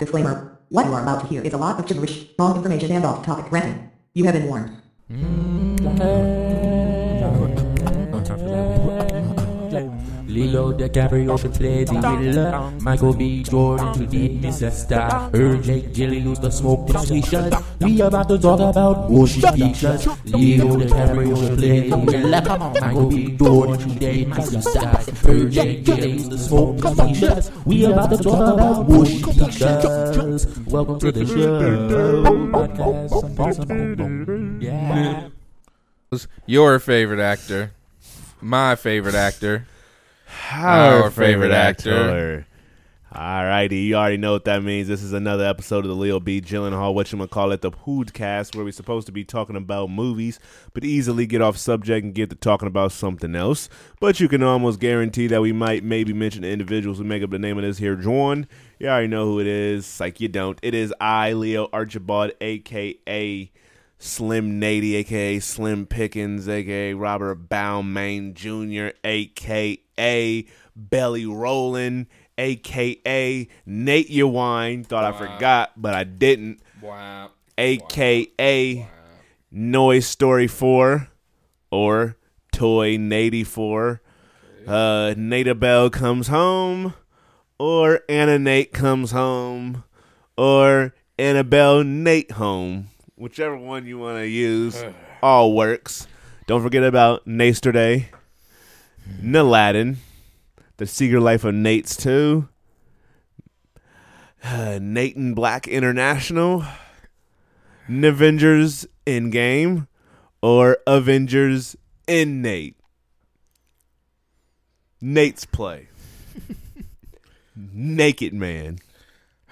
Disclaimer. What you are about to hear is a lot of gibberish, wrong information and off-topic ranting. You have been warned. Mm. Leo DiCaprio should play the villain. Michael B. Jordan to be Mr. Star. Her Jake Gyllenhaal the smoke the sweet We about to talk about Bushy features. Leo DiCaprio should play the villain. Michael B. Jordan to be Mr. Star. Her Jake Gyllenhaal the smoke the sweet We about to talk about Bushy features. Welcome to the show. Podcast. Yeah. Your favorite actor, my favorite actor, Our, Our favorite actor. All righty, you already know what that means. This is another episode of the Leo B. Gyllenhaal, what you gonna call it, the Podcast, where we're supposed to be talking about movies, but easily get off subject and get to talking about something else. But you can almost guarantee that we might maybe mention the individuals who make up the name of this here John. You already know who it is. Like you don't. It is I, Leo Archibald, aka Slim Nady, aka Slim Pickens, aka Robert Baumain Jr., aka Belly Rollin', aka Nate Yawine. Thought I forgot, but I didn't. wow, aka Noise Story 4 or Toy Nady 4. Uh, Nada Bell comes home or Anna Nate comes home or Annabelle Nate home. Whichever one you want to use, all works. Don't forget about Naster Day, Naladin, The Secret Life of Nate's 2, uh, Nate and Black International, Avengers in game, or Avengers in Nate. Nate's play. Naked Man.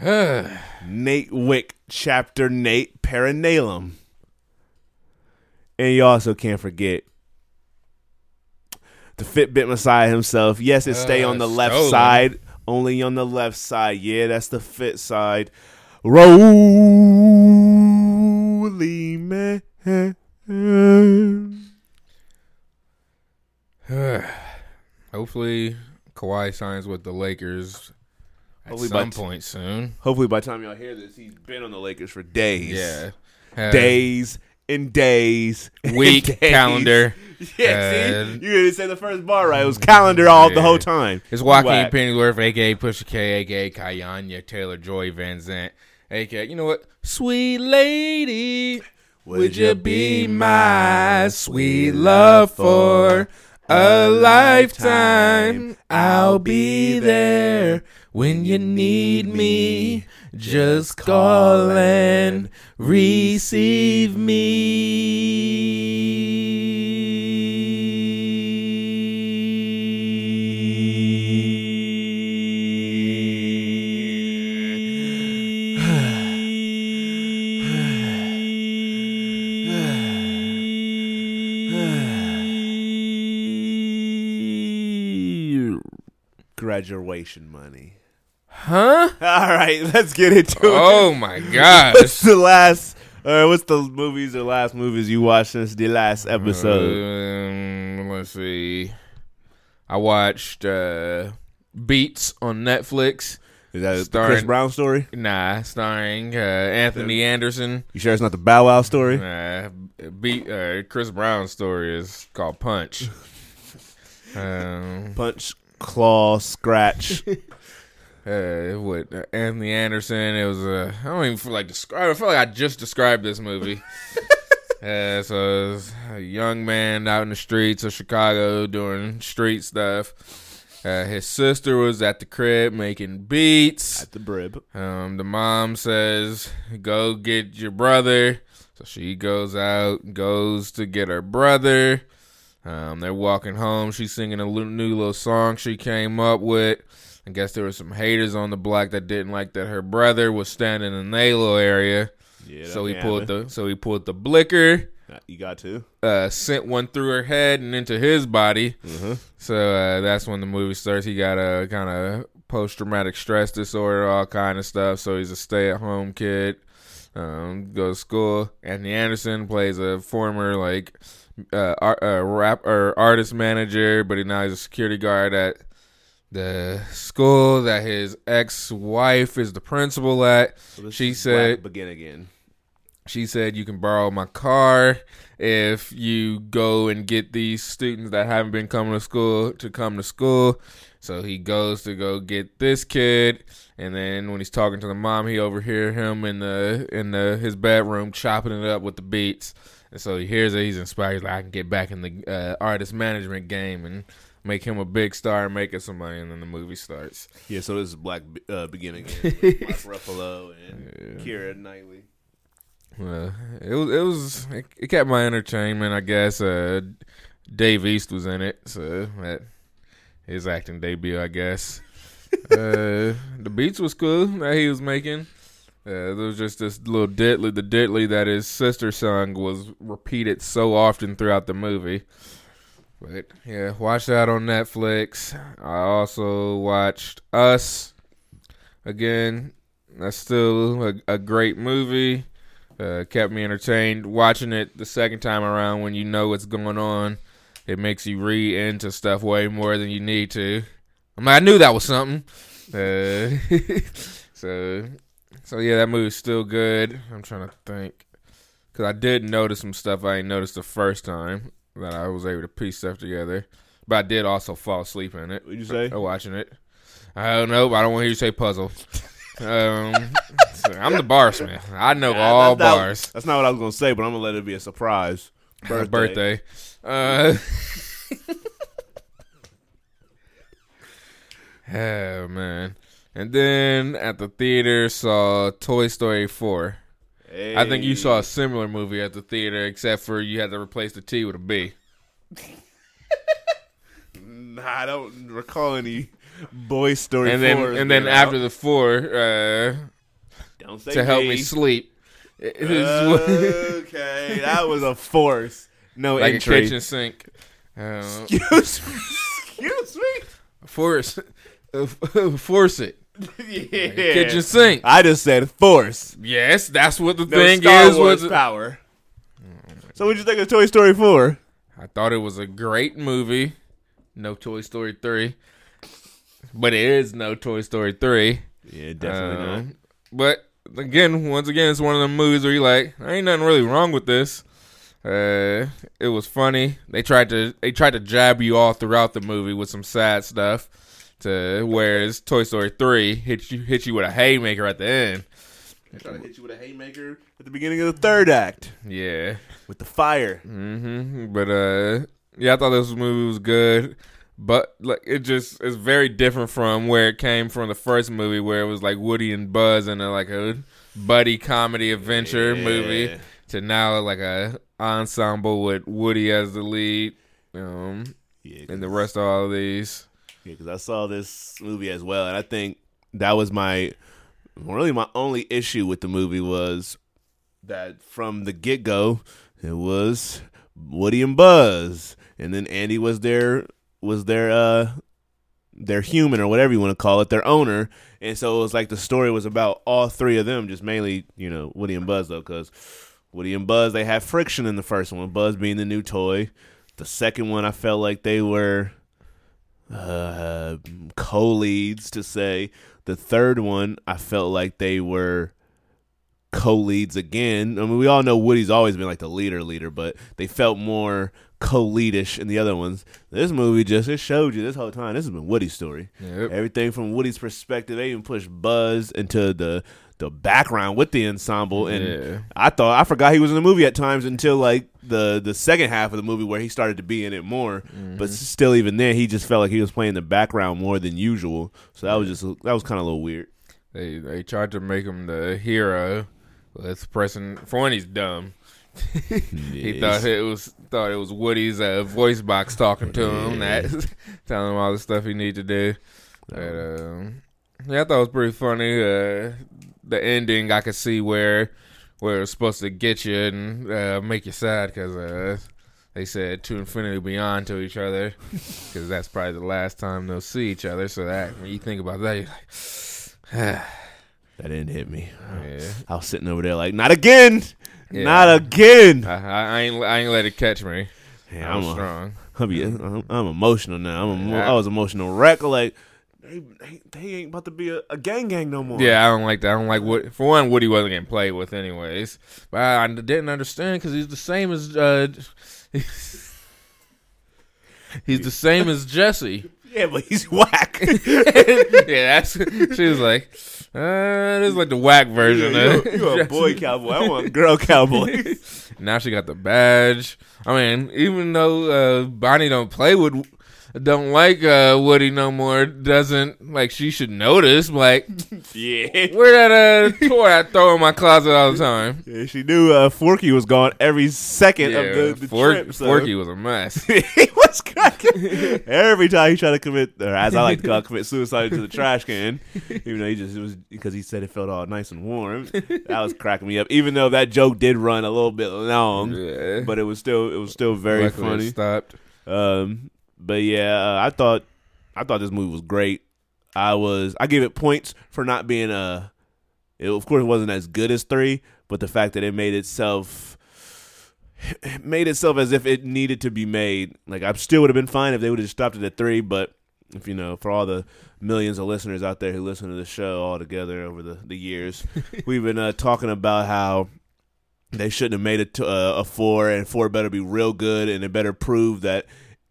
Nate Wick, Chapter Nate Paranalum. And you also can't forget the Fitbit Messiah himself. Yes, it stay Uh, on the left stolen. side. Only on the left side. Yeah, that's the fit side. Rolly man. Hopefully, Kawhi signs with the Lakers Hopefully by some t- point soon. Hopefully, by the time y'all hear this, he's been on the Lakers for days. Yeah, Uh, Days and days. and week days. calendar. Yeah, Uh, see? You didn't say the first bar right. It was calendar all the whole time. It's Joaquin. Pennyworth, aka Pusha K, aka Kayanya Taylor Joy Van Zant, aka you know what, sweet lady. Would you be my sweet love for a lifetime? I'll be there when you need me. Just call and receive me? Graduation money. Huh? All right, let's get into Oh it. my gosh. What's the last? Uh, what's the movies or last movies you watched since the last episode? Um, let's see. I watched uh, Beats on Netflix. Is that starring- Chris Brown story? Nah, starring uh, Anthony Anderson. You sure it's not the Bow Wow story? Uh, beat uh, Chris Brown story is called Punch. um, Punch, claw, scratch. uh, with uh, Anthony Anderson. It was uh, I don't even feel like describe. I feel like I just described this movie. uh, so it was a young man out in the streets of Chicago doing street stuff. Uh, his sister was at the crib making beats. At the brib. Um, the mom says, "Go get your brother." So she goes out, goes to get her brother. Um, they're walking home. She's singing a new little song she came up with. I guess there were some haters on the block that didn't like that her brother was standing in the little area. Yeah, so he pulled happen. the so he pulled the blicker, You got to. uh, sent one through her head and into his body. Uh-huh. So uh, that's when the movie starts. He got a kind of post traumatic stress disorder, all kind of stuff. So he's a stay at home kid. Um, goes to school. Anthony Anderson plays a former like uh, art, uh, rap or artist manager, but he now he's a security guard at the school that his ex-wife is the principal at. So She said- begin again. She said you can borrow my car if you go and get these students that haven't been coming to school to come to school. So he goes to go get this kid, and then when he's talking to the mom, he overhear him in the in the his bedroom chopping it up with the beats. And so he hears it. He's inspired. He's like, I can get back in the uh, artist management game and make him a big star and make it some money. And then the movie starts. Yeah, so this is Black uh, begin again. Mark Ruffalo and Keira Knightley. Well, it was it was it, it kept my entertainment, I guess. Uh, Dave East was in it, so that his acting debut, I guess. uh, the beats was cool that he was making. Uh, there was just this little diddly, the diddly that his sister sung was repeated so often throughout the movie. But yeah, watch that on Netflix. I also watched Us again. That's still a, a great movie. Uh, kept me entertained. Watching it the second time around when you know what's going on, it makes you read into stuff way more than you need to. I mean, I knew that was something. Uh, so, so yeah, that movie's still good. I'm trying to think because I did notice some stuff I ain't noticed the first time that I was able to piece stuff together. But I did also fall asleep in it. What'd you say? uh, Watching it. I don't know. But I don't want to hear you say puzzle. Um, so I'm the bars man. I know all that's not- bars. That's not what I was gonna say, but I'm gonna let it be a surprise. Birthday. Uh, oh man. And then at the theater saw Toy Story 4. I think you saw a similar movie at the theater, except for you had to replace the T with a B. Nah, I don't recall any boy story. And then and then after out. the four, uh, don't say to help me sleep. okay, that was a force. No like a entry. kitchen sink. Uh, Excuse me. Excuse me. force, uh, force it. Yeah. Kitchen sink. I just said force. Yes, that's what the No thing Star is. Wars was power. So what'd you think of Toy Story 4? I thought it was a great movie. No Toy Story 3. But it is no Toy Story 3. Yeah, Uh, But again, once again, it's one of the movies where you're like, there ain't nothing really wrong with this. Uh, it was funny. They tried to they tried to jab you all throughout the movie with some sad stuff. To whereas Toy Story 3 hit you hit you with a haymaker at the end. They try to hit you with a haymaker at the beginning of the third act Yeah. with the fire. hmm But uh, yeah, I thought this movie was good. But like, it just is very different from where it came from the first movie, where it was like Woody and Buzz and a, like a buddy comedy adventure Yeah. movie, to now like a ensemble with Woody as the lead, um, Yeah, and the rest of all of these. Yeah, because I saw this movie as well, and I think that was my really my only issue with the movie was that from the get go it was Woody and Buzz, and then Andy was their was their uh their human or whatever you want to call it, their owner, and so it was like the story was about all three of them, just mainly you know Woody and Buzz though, because Woody and Buzz they had friction in the first one, Buzz being the new toy. The second one, I felt like they were uh, co-leads to say. The third one, I felt like they were co-leads again. I mean, we all know Woody's always been like the leader, leader, but they felt more co-leadish in the other ones. This movie just it showed you this whole time. This has been Woody's story. Yep. Everything from Woody's perspective. They even pushed Buzz into the the background with the ensemble, and Yeah. I thought I forgot he was in the movie at times until like the the second half of the movie where he started to be in it more. But still, even then, he just felt like he was playing the background more than usual. So that was just that was kind of a little weird. They they tried to make him the hero. That's pressing for one, he's dumb. He thought it was thought it was Woody's uh, voice box talking to him, that telling him all the stuff he need to do. But, um, yeah, I thought it was pretty funny. Uh, the ending, I could see where where it was supposed to get you and uh, make you sad because uh, they said to infinity beyond to each other because that's probably the last time they'll see each other. So that when you think about that, you're like, that didn't hit me. yeah. I was sitting over there like, not again, Yeah. not again. I, I, I ain't I ain't let it catch me. Yeah, I'm I'm, a- strong. I'm, I'm, emotional now. I'm, a, Yeah. I was emotional wreck. Like they, they, they ain't about to be a, a gang gang no more. Yeah, I don't like that. I don't like what. For one, Woody wasn't getting played with, anyways. But I, didn't understand because he's the same as. Uh, he's the same as Jesse. yeah, but he's whack. yeah, that's. She was like, uh, this is like the whack version. you, of you a boy cowboy. I want girl cowboy. Now she got the badge. I mean, even though uh, Bonnie don't play with, don't like uh, Woody no more, doesn't like she should notice. Like, yeah. where that uh, toy I throw in my closet all the time. Yeah, she knew uh, Forky was gone every second Yeah, of the, the Fork- trip. So. Forky was a mess. he was cracking every time he tried to commit, or as I like to call, it, commit suicide into the trash can. Even though he just it was because he said it felt all nice and warm. That was cracking me up. Even though that joke did run a little bit long, Yeah. but it was still it was still very Luckily funny. Stopped. Um, but yeah, uh, I thought I thought this movie was great. I was I gave it points for not being a. It, of course, it wasn't as good as three, but the fact that it made itself it made itself as if it needed to be made. Like I still would have been fine if they would have stopped it at three, but if you know, for all the millions of listeners out there who listen to the show all together over the the years, we've been uh, talking about how they shouldn't have made it to uh, a four, and four better be real good, and it better prove that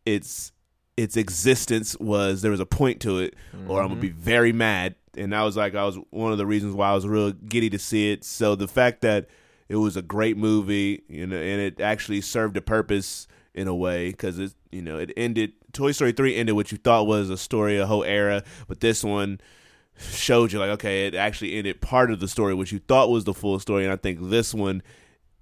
its its existence was there was a point to it, or I'm gonna mm-hmm. be very mad. And that was like I was one of the reasons why I was real giddy to see it. So the fact that it was a great movie, you know, and it actually served a purpose in a way because it, you know, it ended. Toy Story three ended what you thought was a story, a whole era, but this one showed you like okay, it actually ended part of the story, which you thought was the full story, and I think this one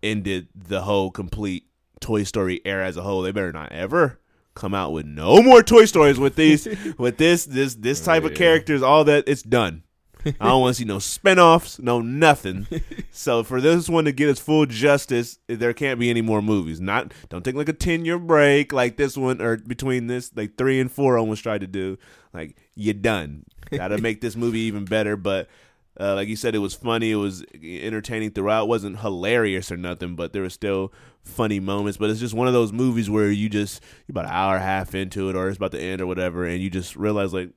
ended the whole complete Toy Story era as a whole. They better not ever come out with no more Toy Stories with these with this this this type of Yeah. characters. All that it's done. I don't want to see no spinoffs, no nothing. So for this one to get its full justice, there can't be any more movies. Not don't take like a ten year break like this one or between this like three and four almost tried to do. Like you're done. Got to make this movie even better. But uh, like you said, it was funny. It was entertaining throughout. It wasn't hilarious or nothing, but there was still funny moments. But it's just one of those movies where you just you're about an hour and a half into it, or it's about to end, or whatever, and you just realize like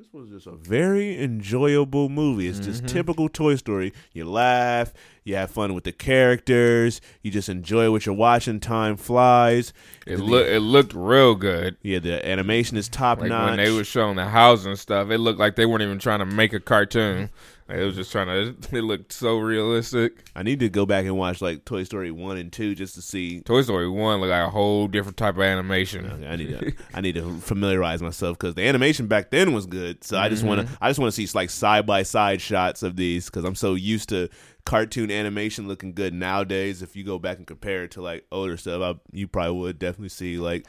this was just a very enjoyable movie. It's just mm-hmm. typical Toy Story. You laugh, you have fun with the characters, you just enjoy what you're watching. Time flies. It look it looked real good. Yeah, the animation is top Like notch. when they were showing the house and stuff, it looked like they weren't even trying to make a cartoon. It was just trying to. It looked so realistic. I need to go back and watch like Toy Story one and two just to see. Toy Story One looked like a whole different type of animation. I need to I need to familiarize myself because the animation back then was good. So I just want Mm-hmm. to I just want to see like side by side shots of these because I'm so used to cartoon animation looking good nowadays. If you go back and compare it to like older stuff, I, you probably would definitely see like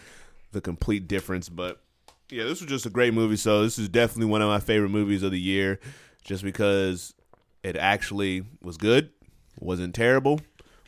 the complete difference. But yeah, this was just a great movie. So this is definitely one of my favorite movies of the year, just because it actually was good, wasn't terrible,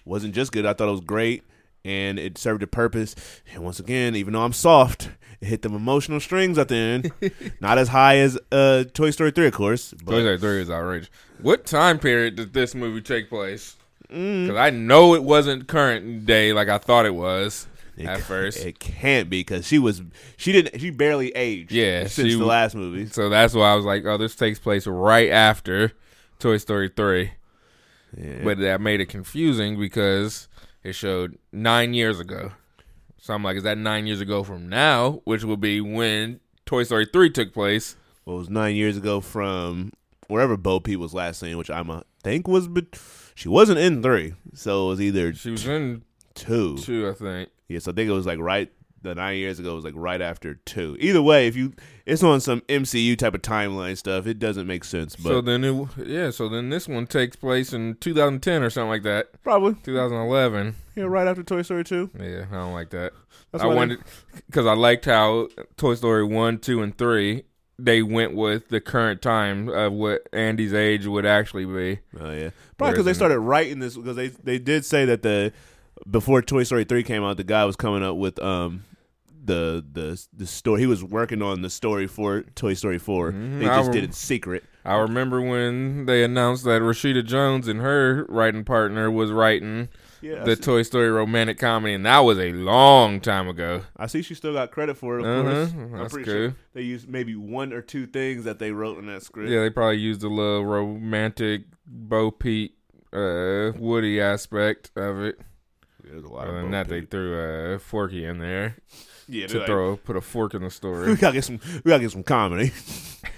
wasn't just good. I thought it was great, and it served a purpose. And once again, even though I'm soft, it hit them emotional strings at the end. Not as high as uh, Toy Story three, of course. Toy Story Three is outrageous. What time period did this movie take place? Mm. Because I know it wasn't current day like I thought it was it, at first. it can't be because she was she didn't she barely aged. Yeah, since she- the last movie. so that's why I was like, oh, this takes place right after Toy Story Three. Yeah. But that made it confusing because it showed nine years ago. So I'm like, is that nine years ago from now, which will be when Toy Story 3 took place? Well, it was nine years ago from wherever Bo Peep was last seen, which I'm a think was, but she wasn't in three, so it was either She was in two. two, I think. Yeah, so I think it was like right the nine years ago was like right after two. Either way, if you it's on some MCU type of timeline stuff, it doesn't make sense. But so then it, yeah, so then this one takes place in 2010 or something like that. probably 2011. yeah, right after Toy Story two. Yeah, I don't like that. That's I wanted because I liked how Toy Story 1, 2, and 3 they went with the current time of what Andy's age would actually be. Oh yeah, probably because they started writing this because they they did say that the before Toy Story three came out, the guy was coming up with um the the the story. He was working on the story for Toy Story 4 Mhm, They just rem- did it secret. I remember when they announced that Rashida Jones and her writing partner was writing Yeah, the Toy Story romantic comedy, and that was a long time ago. I see she still got credit for it. Of Uh-huh, course, I'm that's pretty cool. sure they used maybe one or two things that they wrote in that script. Yeah, they probably used a little romantic Bo Peep, uh, Woody aspect of it. There's a lot Other than that, they threw a Forky in there yeah, to like, throw put a fork in the story. we gotta get some. We gotta get some comedy.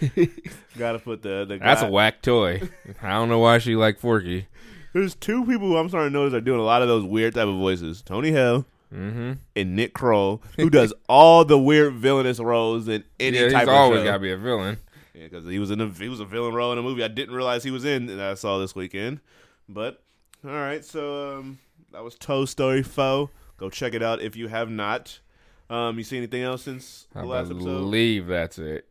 gotta put the the. That's a whack toy. I don't know why she liked Forky. There's two people who I'm starting to notice are doing a lot of those weird type of voices. Tony Hale Mm-hmm. and Nick Kroll, who does all the weird villainous roles in any Yeah, type he's of always got to be a villain. Yeah, because he was in a he was a villain role in a movie I didn't realize he was in that I saw this weekend. But all right, so um, that was Toe Story Foe. Go check it out if you have not. Um, you see anything else since the I last episode? I believe that's it.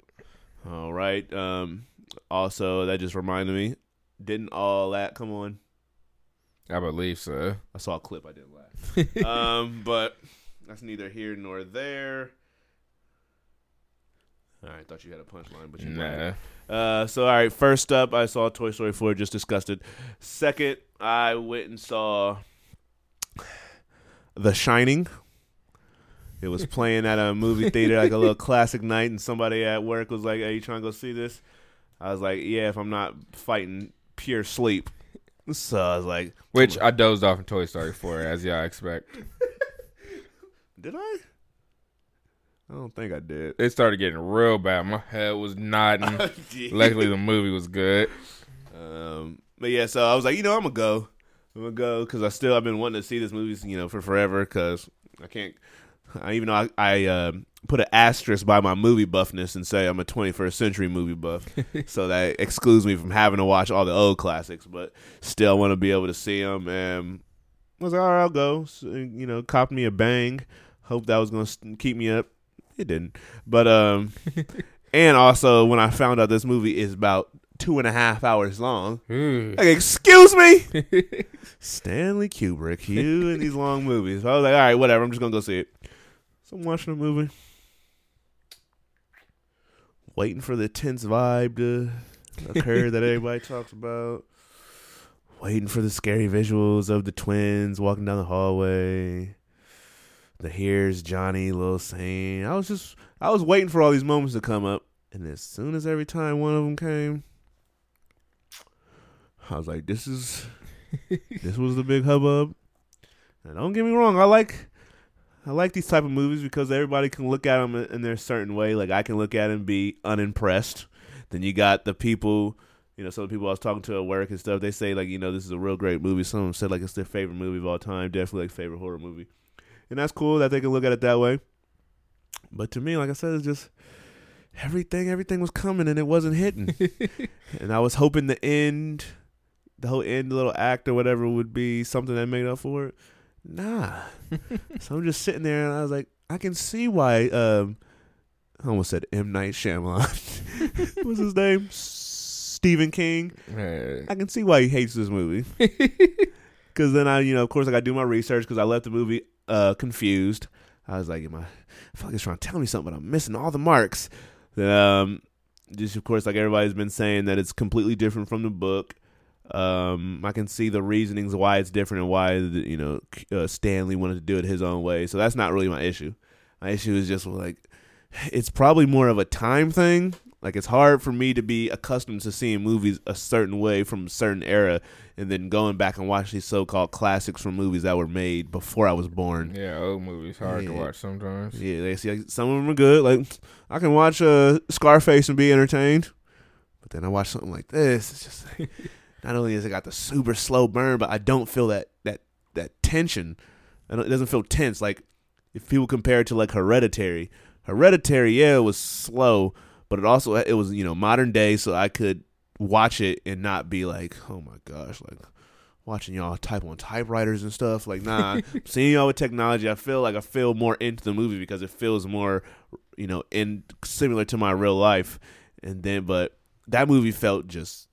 All right. Um, also, that just reminded me. Didn't all that come on? I believe so. I saw a clip. I didn't laugh. um, but that's neither here nor there. All right, thought you had a punchline, but you Nah. Uh, so all right, first up, I saw Toy Story 4. Just discussed it. Second, I went and saw The Shining. It was playing at a movie theater, like a little classic night, and somebody at work was like, "Hey, you trying to go see this?" I was like, "Yeah, if I'm not fighting pure sleep." So I was like, Which I dozed off in Toy Story 4, as y'all expect. "Did I?" I don't think I did. It started getting real bad. My head was nodding. Luckily, the movie was good. Um, but yeah, so I was like, you know, I'm gonna go. I'm gonna go because I still I've been wanting to see this movie, you know, for forever. Because I can't. I even though I, I uh, put an asterisk by my movie buffness and say I'm a 21st century movie buff, so that excludes me from having to watch all the old classics. But still, I want to be able to see them. And I was like, all right, I'll go. So, you know, cop me a bang. Hope that was gonna keep me up. It didn't, but um, and also when I found out this movie is about two and a half hours long. Ooh. Like, excuse me, Stanley Kubrick, you and these long movies. I was like, all right, whatever. I'm just gonna go see it. So I'm watching a movie, waiting for the tense vibe to occur that everybody talks about. Waiting for the scary visuals of the twins walking down the hallway. The here's Johnny, little saying. I was just, I was waiting for all these moments to come up, and as soon as every time one of them came, I was like, "This is, this was the big hubbub." And don't get me wrong, I like, I like these type of movies because everybody can look at them in, their certain way. Like I can look at it and be unimpressed. Then you got the people, you know, some people I was talking to at work and stuff. They say like, you know, this is a real great movie. Some of them said like it's their favorite movie of all time. Definitely like favorite horror movie, and that's cool that they can look at it that way. But to me, like I said, it's just everything. Everything was coming and it wasn't hitting, and I was hoping the end, the whole end little act or whatever would be something that made up for it. Nah. so I'm just sitting there and I was like, I can see why. Um, I almost said M Night Shyamalan. What's his name? Stephen King. Uh, I can see why he hates this movie. Because then I, you know, of course, I got to do my research because I left the movie uh, confused. I was like, am I, I like it's trying to tell me something, but I'm missing all the marks. Then, um, just of course, like everybody's been saying that it's completely different from the book. Um, I can see the reasonings why it's different and why you know uh, Stanley wanted to do it his own way. So that's not really my issue. My issue is just like it's probably more of a time thing. Like it's hard for me to be accustomed to seeing movies a certain way from a certain era, and then going back and watch these so-called classics from movies that were made before I was born. yeah, old movies hard to watch sometimes. Yeah, they see like, some of them are good. Like I can watch uh, Scarface and be entertained, but then I watch something like this. It's just like, not only has it got the super slow burn, but I don't feel that that that tension. It doesn't feel tense. Like if people compare it to like Hereditary, Hereditary, yeah, it was slow, but it also it was you know modern day, so I could watch it and not be like, oh my gosh, like watching y'all type on typewriters and stuff. Like, nah, seeing y'all with technology, I feel like I feel more into the movie because it feels more, you know, in similar to my real life. And then, but that movie felt just,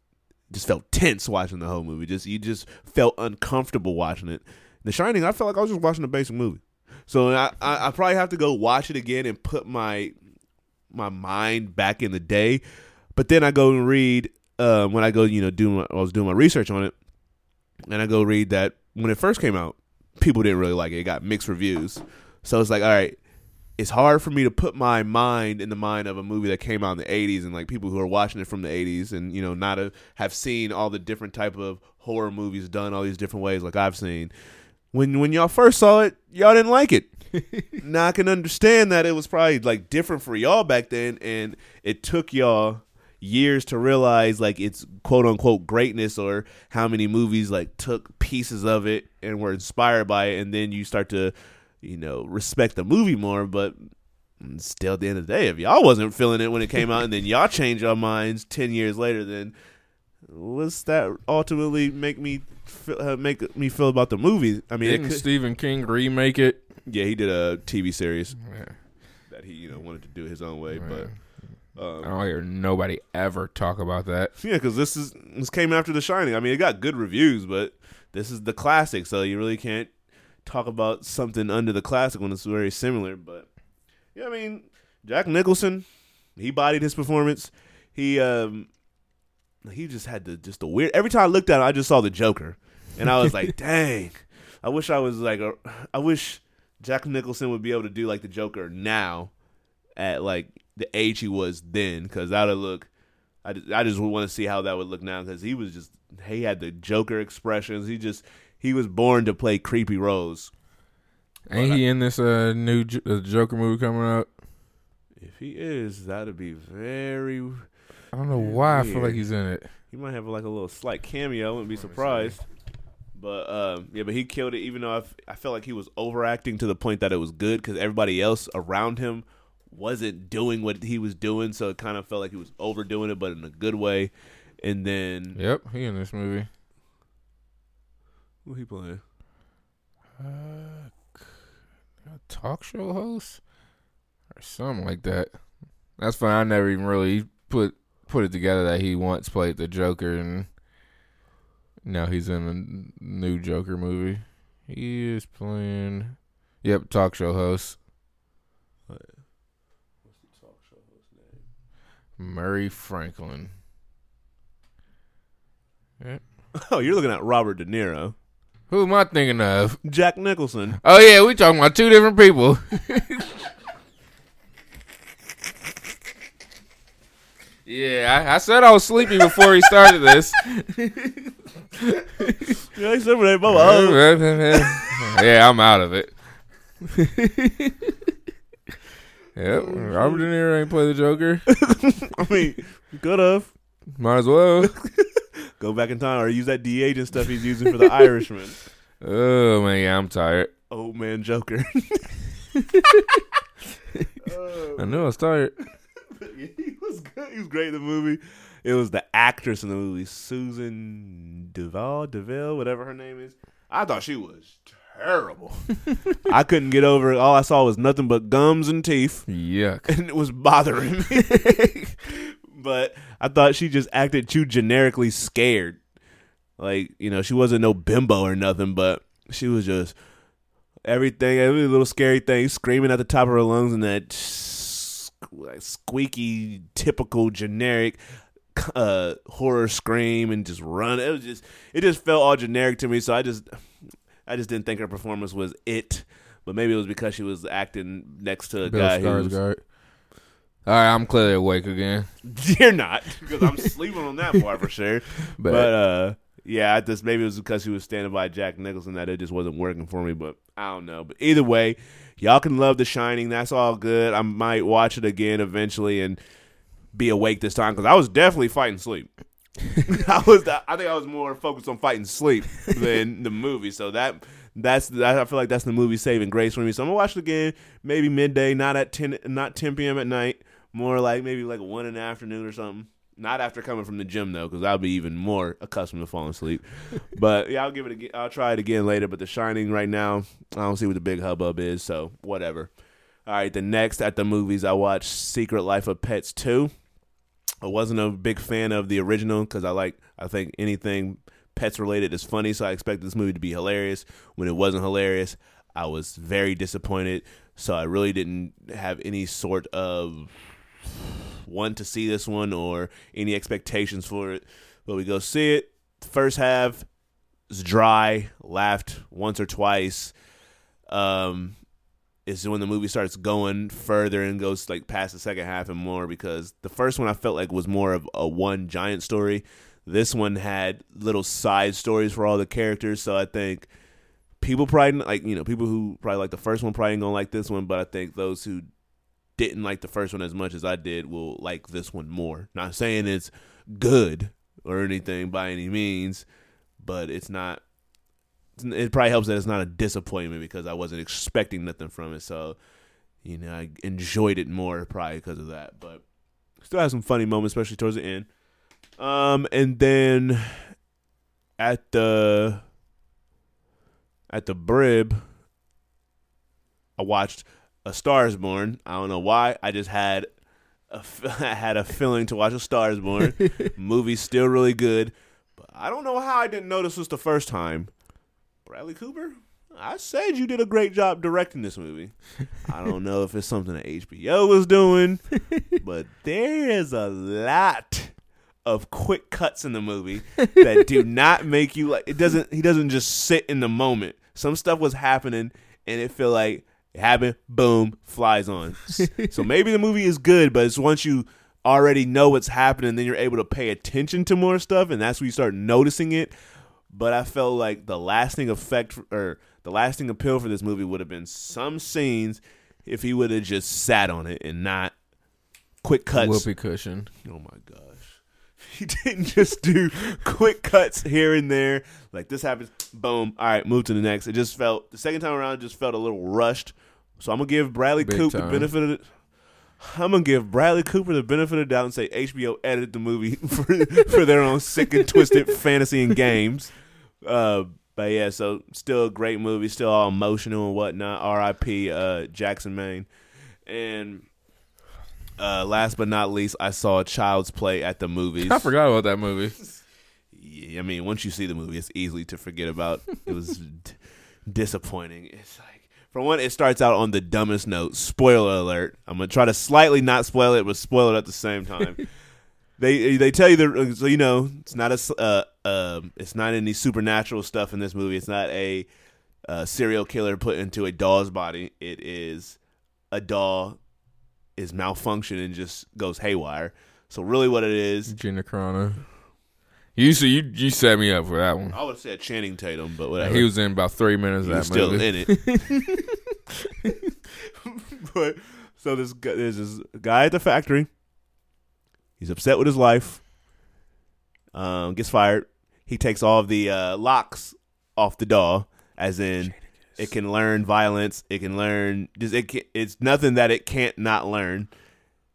just felt tense watching the whole movie. Just you just felt uncomfortable watching it. The Shining, I felt like I was just watching a basic movie. So I, I, I probably have to go watch it again and put my, my mind back in the day. But then I go and read um, when I go, you know, do I was doing my research on it, and I go read that when it first came out, people didn't really like it. It got mixed reviews. So it's like, all right, it's hard for me to put my mind in the mind of a movie that came out in the 80s and like people who are watching it from the 80s and you know not a, have seen all the different type of horror movies done all these different ways like I've seen. When when y'all first saw it, y'all didn't like it. now I can understand that it was probably like different for y'all back then and it took y'all years to realize like its quote unquote greatness or how many movies like took pieces of it and were inspired by it and then you start to you know respect the movie more but still at the end of the day if y'all wasn't feeling it when it came out and then y'all change your minds 10 years later then what's that ultimately make me feel, uh, make me feel about the movie i mean could- Stephen King remake it? yeah he did a tv series Yeah. that he you know wanted to do his own way but I um, don't hear nobody ever talk about that. Yeah, because this is this came after The Shining. I mean, it got good reviews, but this is the classic, so you really can't talk about something under the classic when it's very similar. But yeah, I mean, Jack Nicholson, he bodied his performance. He um he just had the just the weird. Every time I looked at him, I just saw the Joker, and I was like, dang, I wish I was like a, I wish Jack Nicholson would be able to do like the Joker now, at like the age he was then, because that would look. I just, I just want to see how that would look now because he was just he had the Joker expressions. He just he was born to play creepy roles. Ain't he in this uh, new J- uh, Joker movie coming out? If he is, that'd be very. I don't know why I feel like he's in it. He might have like a little slight cameo. I wouldn't be surprised. But um, yeah, but he killed it. Even though I, f- I felt like he was overacting to the point that it was good because everybody else around him wasn't doing what he was doing, so it kind of felt like he was overdoing it, but in a good way. And then Yep, he in this movie. Who he playing? Uh, a talk show host or something like that. That's fine. I never even really put put it together that he once played the Joker, and now he's in a new Joker movie. He is playing. Yep, talk show host What's the talk show host name? Murray Franklin. Oh, you're looking at Robert De Niro, Who am I thinking of? Jack Nicholson. Oh yeah, we talking about two different people. yeah, I, I said I was sleepy before he started this. Yeah, he's over there, yeah, I'm out of it. yep, Robert De Niro ain't play the Joker. I mean, could have Might as well. go back in time or use that de aging stuff he's using for the Irishman. Oh man, yeah, I'm tired. Old man Joker. Oh. I know I was tired. he was good. He was great in the movie. It was the actress in the movie, Susan Duvall, Deville, whatever her name is. I thought she was terrible. I couldn't get over it. All I saw was nothing but gums and teeth, Yuck. and it was bothering me. But I thought she just acted too generically scared. Like, you know, she wasn't no bimbo or nothing, but she was just everything, every little scary thing, screaming at the top of her lungs in that squeaky, typical, generic uh, horror scream and just run. It was just, it just felt all generic to me. So I just, I just didn't think her performance was it. But maybe it was because she was acting next to a Bill guy who was. Skarsgård. All right, I'm clearly awake again. You're not because I'm sleeping on that part for sure. But, But uh, yeah, I just maybe it was because he was standing by Jack Nicholson that it just wasn't working for me. But I don't know. But either way, y'all can love The Shining. That's all good. I might watch it again eventually and be awake this time because I was definitely fighting sleep. I was. I think I was more focused on fighting sleep than the movie. So that. That's that, I feel like that's the movie saving grace for me. So I'm gonna watch it again, maybe midday, not at ten, not 10 p.m. at night, more like maybe like one in the afternoon or something. Not after coming from the gym though, because I'll be even more accustomed to falling asleep. but yeah, I'll give it. A, I'll try it again later. But The Shining right now, I don't see what the big hubbub is. So whatever. All right, the next at the movies, I watched Secret Life of Pets two. I wasn't a big fan of the original because I like. I think anything pets related is funny, so I expected this movie to be hilarious. When it wasn't hilarious, I was very disappointed. So I really didn't have any sort of want to see this one or any expectations for it. But we go see it. First half, was dry. Laughed once or twice. Um, is when the movie starts going further and goes like past the second half and more because the first one I felt like was more of a one giant story. This one had little side stories for all the characters, so I think people probably like you know people who probably like the first one probably ain't gonna like this one, but I think those who didn't like the first one as much as I did will like this one more. Not saying it's good or anything by any means, but it's not. It probably helps that it's not a disappointment because I wasn't expecting nothing from it. So, you know, I enjoyed it more probably because of that. But still have some funny moments, especially towards the end. Um, and then at the at the Brib, I watched A Star Is Born. I don't know why. I just had a, I had a feeling to watch A Star Is Born. Movie's still really good, but I don't know how I didn't notice this the first time. Bradley Cooper, I said you did a great job directing this movie. I don't know if it's something that HBO was doing, but there is a lot of quick cuts in the movie that do not make you like it doesn't he doesn't just sit in the moment. Some stuff was happening and it feel like it happened, boom, flies on. so maybe the movie is good, but it's once you already know what's happening, then you're able to pay attention to more stuff, and that's when you start noticing it. But I felt like the lasting effect or the lasting appeal for this movie would have been some scenes if he would have just sat on it and not quick cuts. Whoopee cushion. Oh my gosh. He didn't just do quick cuts here and there. Like this happens, boom. All right, move to the next. It just felt the second time around it just felt a little rushed. So I'm gonna give Bradley Big Cooper the benefit of the I'm gonna give Bradley Cooper the benefit of the doubt and say HBO edited the movie for for their own sick and twisted fantasy and games. Uh, but yeah, so still a great movie, still all emotional and whatnot. R.I.P. Uh, Jackson Maine. And uh, last but not least, I saw a Child's Play at the movies. I forgot about that movie. Yeah, I mean, once you see the movie, it's easily to forget about. It was d- disappointing. It's like, for one, it starts out on the dumbest note. Spoiler alert. I'm gonna try to slightly not spoil it, but spoil it at the same time. they they tell you the so you know it's not a uh um it's not any supernatural stuff in this movie. It's not a uh, serial killer put into a doll's body. It is a doll is malfunctioning and just goes haywire. So really, what it is, Gina Carano. You see, you you set me up for that one. I would say Channing Tatum, but whatever. He was in about three minutes still movie. in it. but so this guy, there's this guy at the factory. He's upset with his life. Um, gets fired. He takes all of the uh, locks off the doll, as in it can learn violence. It can learn. Just it. Can, it's nothing that it can't not learn.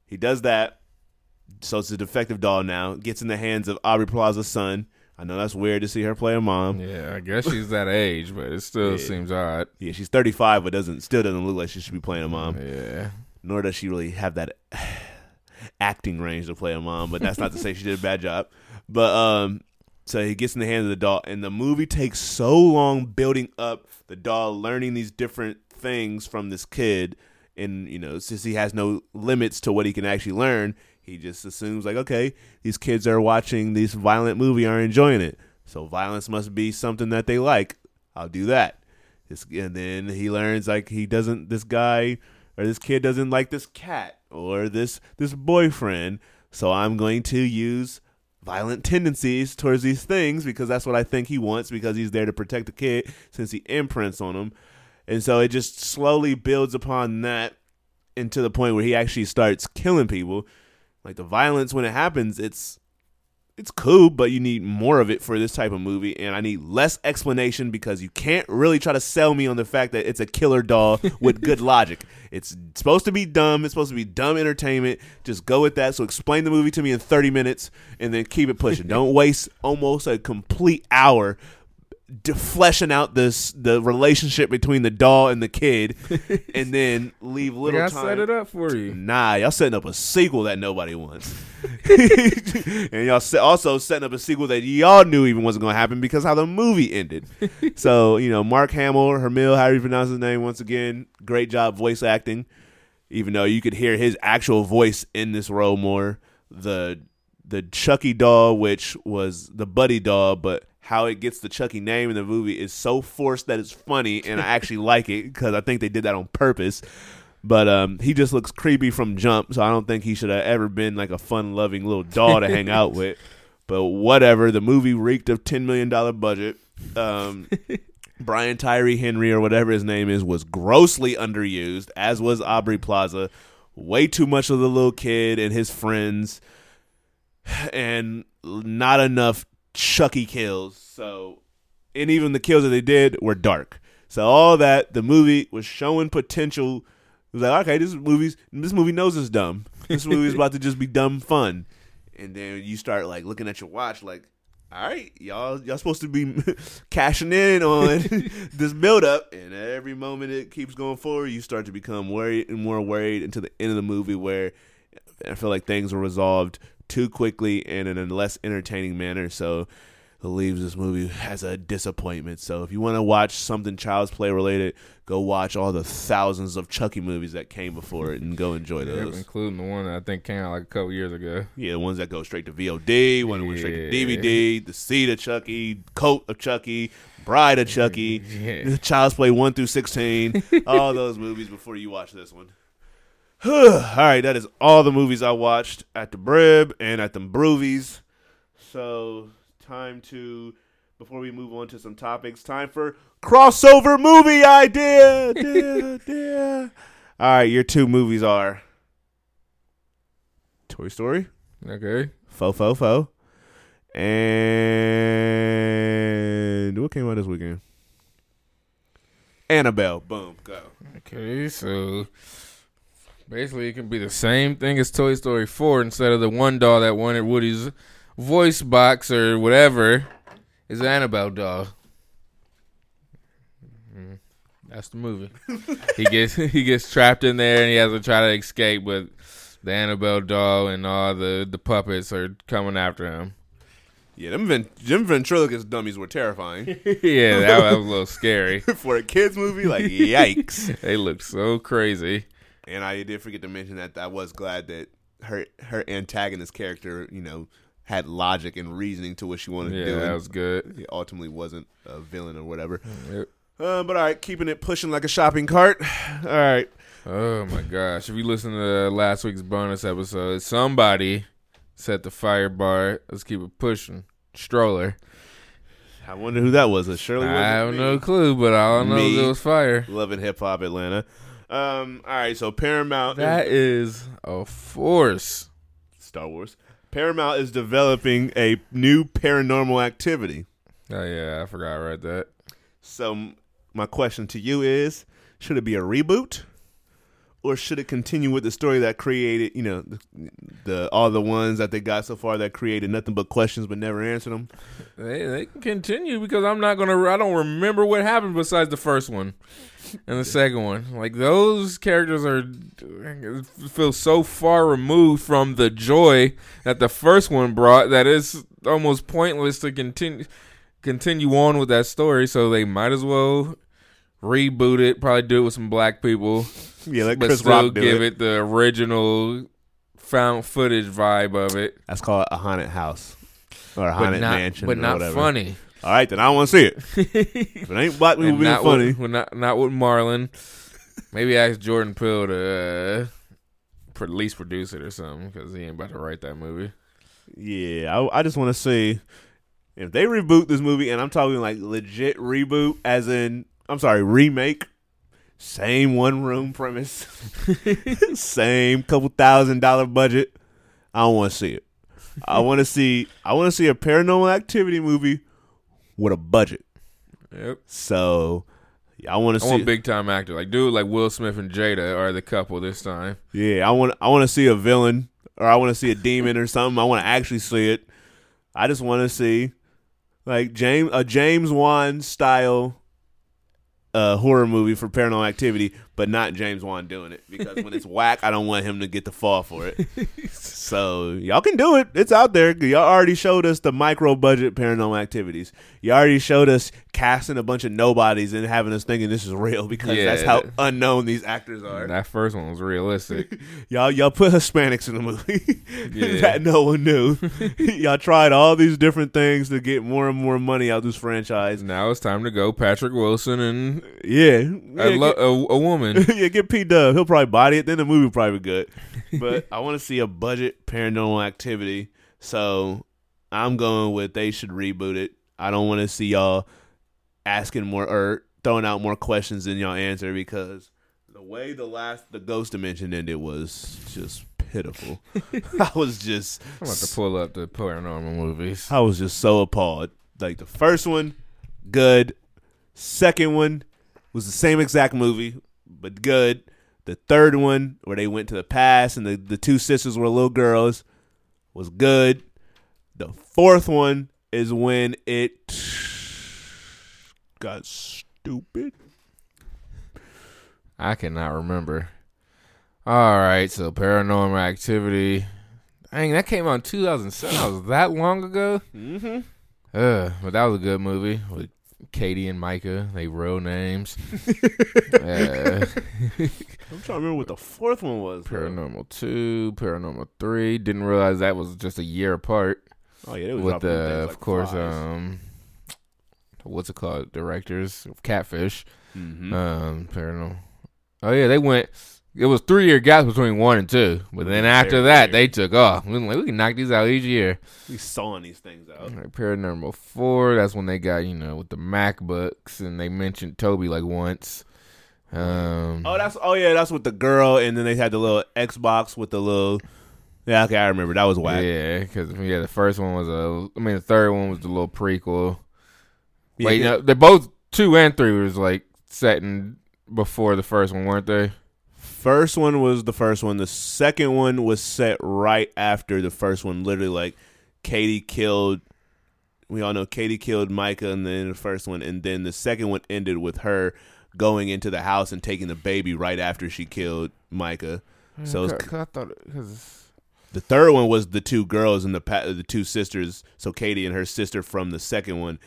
He does that. So it's a defective doll now. Gets in the hands of Aubrey Plaza's son. I know that's weird to see her play a mom. Yeah, I guess she's that age, but it still Yeah. seems odd. Yeah, she's 35, but doesn't still doesn't look like she should be playing a mom. Yeah. Nor does she really have that acting range to play a mom. But that's not to say she did a bad job. But um, so he gets in the hands of the doll, and the movie takes so long building up the doll learning these different things from this kid, and you know since he has no limits to what he can actually learn, he just assumes like, okay, these kids are watching this violent movie are enjoying it, so violence must be something that they like. I'll do that. This, and then he learns like he doesn't. This guy or this kid doesn't like this cat or this this boyfriend. So I'm going to use violent tendencies towards these things because that's what I think he wants because he's there to protect the kid since he imprints on him. And so it just slowly builds upon that into the point where he actually starts killing people. Like the violence when it happens, it's it's cool, but you need more of it for this type of movie, and I need less explanation because you can't really try to sell me on the fact that it's a killer doll with good logic. It's supposed to be dumb. It's supposed to be dumb entertainment. Just go with that. So explain the movie to me in thirty minutes, and then keep it pushing. Don't waste almost a complete hour fleshing out this the relationship between the doll and the kid, and then leave little gotta time. set it up for you. Nah, y'all setting up a sequel that nobody wants, and y'all also setting up a sequel that y'all knew even wasn't going to happen because how the movie ended. so you know, Mark Hamill, Hermil, how do you pronounce his name? Once again, great job voice acting. Even though you could hear his actual voice in this role more, the the Chucky doll, which was the Buddy doll, but how it gets the Chucky name in the movie is so forced that it's funny, and I actually like it because I think they did that on purpose. But um, he just looks creepy from jump, so I don't think he should have ever been like a fun-loving little doll to hang out with. But whatever, the movie reeked of ten million dollar budget. Um, Brian Tyree Henry or whatever his name is was grossly underused, as was Aubrey Plaza. Way too much of the little kid and his friends, and not enough Chucky kills. So, and even the kills that they did were dark. So all that the movie was showing potential. It was like, okay, this movie's this movie knows it's dumb. This movie's about to just be dumb fun. And then you start like looking at your watch, like, all right, y'all, y'all supposed to be cashing in on this build up, and every moment it keeps going forward, you start to become worried and more worried until the end of the movie, where I feel like things were resolved too quickly and in a less entertaining manner. So it leaves this movie as a disappointment. So if you want to watch something Child's Play related, go watch all the thousands of Chucky movies that came before it and go enjoy those. including the one that I think came out like a couple years ago. Yeah, the ones that go straight to VOD, one that went straight to DVD, The Seed of Chucky, Cult of Chucky, Bride of Chucky, Yeah. Child's Play 1 through 16, all those movies before you watch this one. all right, that is all the movies I watched at the Brib and at the Broovies. So, time to, before we move on to some topics, time for crossover movie idea. Idea, idea. All right, your two movies are Toy Story. Okay. Fo Fo Fo. And what came out this weekend? Annabelle. Boom. Go. Okay, so basically it can be the same thing as Toy Story 4 instead of the one doll that wanted Woody's voice box or whatever is Annabelle doll. Mhm. That's the movie. he gets he gets trapped in there and he has to try to escape, but the Annabelle doll and all the, the puppets are coming after him. Yeah, them, ven- them ventriloquist dummies were terrifying. yeah, that, that was a little scary. For a kids movie, like yikes. They look so crazy. And I did forget to mention that I was glad that her her antagonist character, you know, had logic and reasoning to what she wanted Yeah, to do. Yeah, that was good. it ultimately wasn't a villain or whatever. Yep. Uh, but all right, keeping it pushing like a shopping cart. All right. Oh my gosh! If you listen to last week's bonus episode, somebody set the fire bar. Let's keep it pushing. Stroller. I wonder who that was. It surely I have me. no clue, but all I know is it was fire. Loving hip hop Atlanta. Um, all right, so Paramount That is a force. Star Wars. Paramount is developing a new paranormal activity. Oh yeah, I forgot I read that. So m- my question to you is, should it be a reboot? Or should it continue with the story that created, you know, the, the all the ones that they got so far that created nothing but questions but never answered them? They they can continue because I'm not gonna. I don't remember what happened besides the first one and the second one. Like those characters are feel so far removed from the joy that the first one brought that it's almost pointless to continue continue on with that story. So they might as well reboot it. Probably do it with some black people, Yeah, let but Chris still Rock do give it. it the original found footage vibe of it. That's called a haunted house or a But haunted not, mansion, but not whatever. funny. All right, then I don't want to see it. if it ain't black people And being not funny, With, not not with Marlon. Maybe ask Jordan Peele to uh, pro- at least produce it or something because he ain't about to write that movie. Yeah, I, I just want to see if they reboot this movie, and I'm talking like legit reboot, as in, I'm sorry, remake. Same one room premise, same couple thousand dollar budget. I don't want to see it. I want to see. I want to see a paranormal activity movie with a budget. Yep. So, I want to I see. want big time actor like dude like Will Smith and Jada are the couple this time. Yeah, I want I want to see a villain or I want to see a demon or something. I want to actually see it. I just want to see like James a James Wan style uh, horror movie for Paranormal Activity, but not James Wan doing it because when it's whack, I don't want him to get the fall for it. so y'all can do it. It's out there. Y'all already showed us the micro budget Paranormal Activities. You already showed us casting a bunch of nobodies and having us thinking this is real because that's how unknown these actors are. That first one was realistic. Y'all, y'all put Hispanics in the movie Yeah. that no one knew. y'all tried all these different things to get more and more money out of this franchise. now it's time to go Patrick Wilson and Yeah, yeah, a, a woman. yeah, get P Dub. He'll probably body it. Then the movie will probably be good. But I want to see a budget paranormal activity. So I'm going with they should reboot it. I don't want to see y'all asking more or throwing out more questions than y'all answer because the way the last the ghost dimension ended was just pitiful. I was just I'm about to pull up the paranormal movies. I was just so appalled. Like the first one, good. Second one was the same exact movie, but good. The third one, where they went to the past and the, the two sisters were little girls, was good. The fourth one is when it got stupid. I cannot remember. All right, so Paranormal Activity. Dang, that came out in 2007. That was that long ago. Mm-hmm. Uh, but that was a good movie with Katie and Micah. They real names. uh, I'm trying to remember what the fourth one was. Paranormal Two, Paranormal Three. Didn't realize that was just a year apart. Oh yeah, they was with the, of like course, flies. um, what's it called? Directors of Catfish. Mhm. Um, Paranormal. Oh yeah, they went. It was three year gaps between one and two, but then after that they took off. We, like, we can knock these out each year. we sawing these things out. Like Paranormal Four. That's when they got you know with the MacBooks and they mentioned Toby like once. Um, Oh, that's oh yeah, that's with the girl, and then they had the little Xbox with the little. Yeah, okay, I remember that was whack. yeah, because yeah, the first one was a. I mean, the third one was the little prequel. Yeah, Wait, no, they're both two and three was like setting before the first one, weren't they? First one was the first one. The second one was set right after the first one. Literally, like Katie killed. We all know Katie killed Micah, and then the first one, and then the second one ended with her going into the house and taking the baby right after she killed Micah. Mm, so it's- Cause I thought because The third one was the two girls and the pa- the two sisters. So Katie and her sister from the second one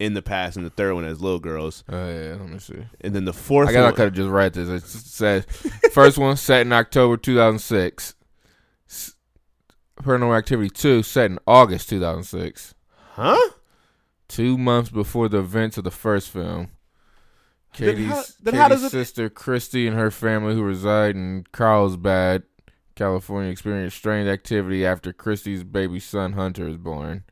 in the past, and the third one as little girls. oh yeah, let me see. And then the fourth I I one, could have just read this. It says first one set in October 2006. S- Paranormal Activity 2 set in August 2006. huh? Two months before the events of the first film. Then Katie's, how- then Katie's how it- sister Christy and her family, who reside in Carlsbad, California, experienced strange activity after Christy's baby son Hunter is born.